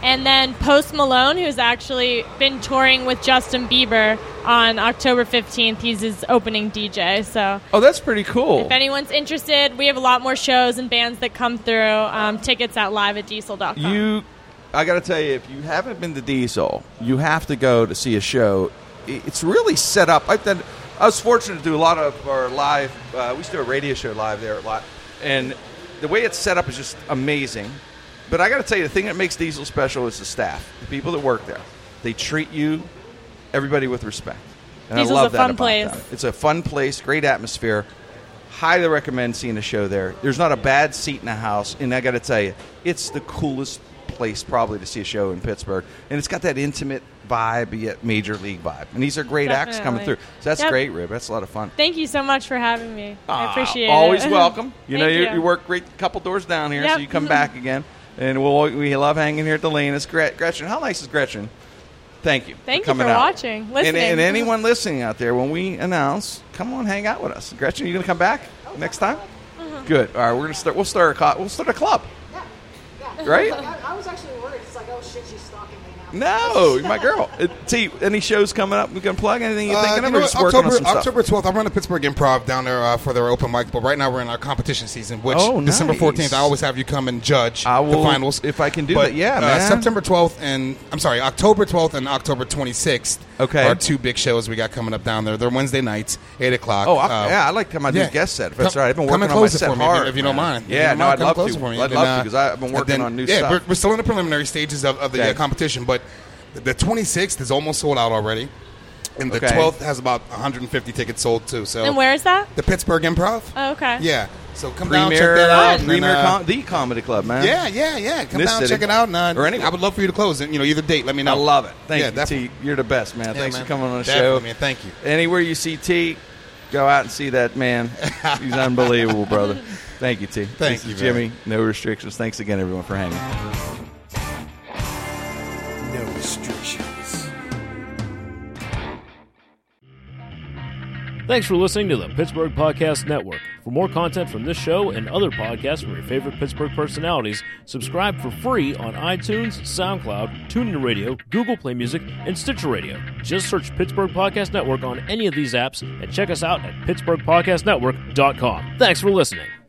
And then Post Malone, who's actually been touring with Justin Bieber on October 15th. He's his opening DJ. So Oh, that's pretty cool. if anyone's interested, we have a lot more shows and bands that come through. Um, tickets at live at diesel.com. You, I got to tell you, if you haven't been to Diesel, you have to go to see a show. I- It's really set up. I've done, I was fortunate to do a lot of our live. Uh, we used to do a radio show live there a lot, and the way it's set up is just amazing. But I got to tell you, the thing that makes Diesel special is the staff, the people that work there. They treat you, everybody with respect. And Diesel's I love a that fun about place. It's a fun place, great atmosphere. Highly recommend seeing a show there. There's not a bad seat in the house, and I got to tell you, it's the coolest place probably to see a show in Pittsburgh, and it's got that intimate vibe, yet major league vibe. And these are great acts coming through. So that's Yep. great, Rib. That's a lot of fun. Thank you so much for having me. I Ah, appreciate Always it. Always welcome. You know, you, you. you work great couple doors down here, so you come back again. And we'll, we love hanging here at the lane. It's Gret- Gretchen. How nice is Gretchen? Thank you. Thank you coming for out. watching, And, listening. and anyone listening out there, when we announce, come on, hang out with us. Gretchen, are you gonna come back next time? Mm-hmm. Good. All right, we're gonna start. We'll start a we'll start a club. Yeah. Right? I, I was actually worried. It's like, oh shit, she's stalking me now. No, you're my girl. Uh, T, any shows coming up? We can plug anything you're Uh, thinking you of? know Or what? just working October, on some stuff? October 12th, I run the Pittsburgh Improv down there uh, for their open mic, but right now we're in our competition season, which Oh, December 14th, I always have you come and judge I will- the finals. if I can do But, that. Yeah, uh, man. September 12th and, I'm sorry, October 12th and October 26th Okay. Our two big shows we got coming up down there. They're Wednesday nights, 8 o'clock. Oh, I, Uh, yeah, I like to out and yeah. guest set. If that's right. I've been working on my set for me, if you- hard. if you don't mind. Yeah, don't no, mind, I'd love to. for me. I'd And love then, to because I've been working then- on new yeah, stuff. We're, we're still in the preliminary stages of, of the Okay. uh, competition, but The 26th is almost sold out already, and the Okay. 12th has about 150 tickets sold too. So And where is that? the Pittsburgh Improv. Oh, okay. Yeah. So come down, check Premier, that out. uh, and then, Premier uh, com- the comedy club, man. yeah, yeah, yeah. Come This down, city. check it out, and, uh, Or anywhere. I would love for you to close it. You know, either date. Let me know. I love it. Thank Yeah, you, definitely. T. You're the best, man. Yeah, Thanks man. for coming on the Definitely, show. man. Thank you. Anywhere you see T, go out and see that man. He's unbelievable, brother. Thank you, T. Thank This you, is Jimmy. No restrictions. Thanks again, everyone, for hanging. Thanks for listening to the Pittsburgh Podcast Network. For more content from this show and other podcasts from your favorite Pittsburgh personalities, subscribe for free on iTunes, SoundCloud, TuneIn Radio, Google Play Music, and Stitcher Radio. Just search Pittsburgh Podcast Network on any of these apps and check us out at pittsburghpodcastnetwork.com. Thanks for listening.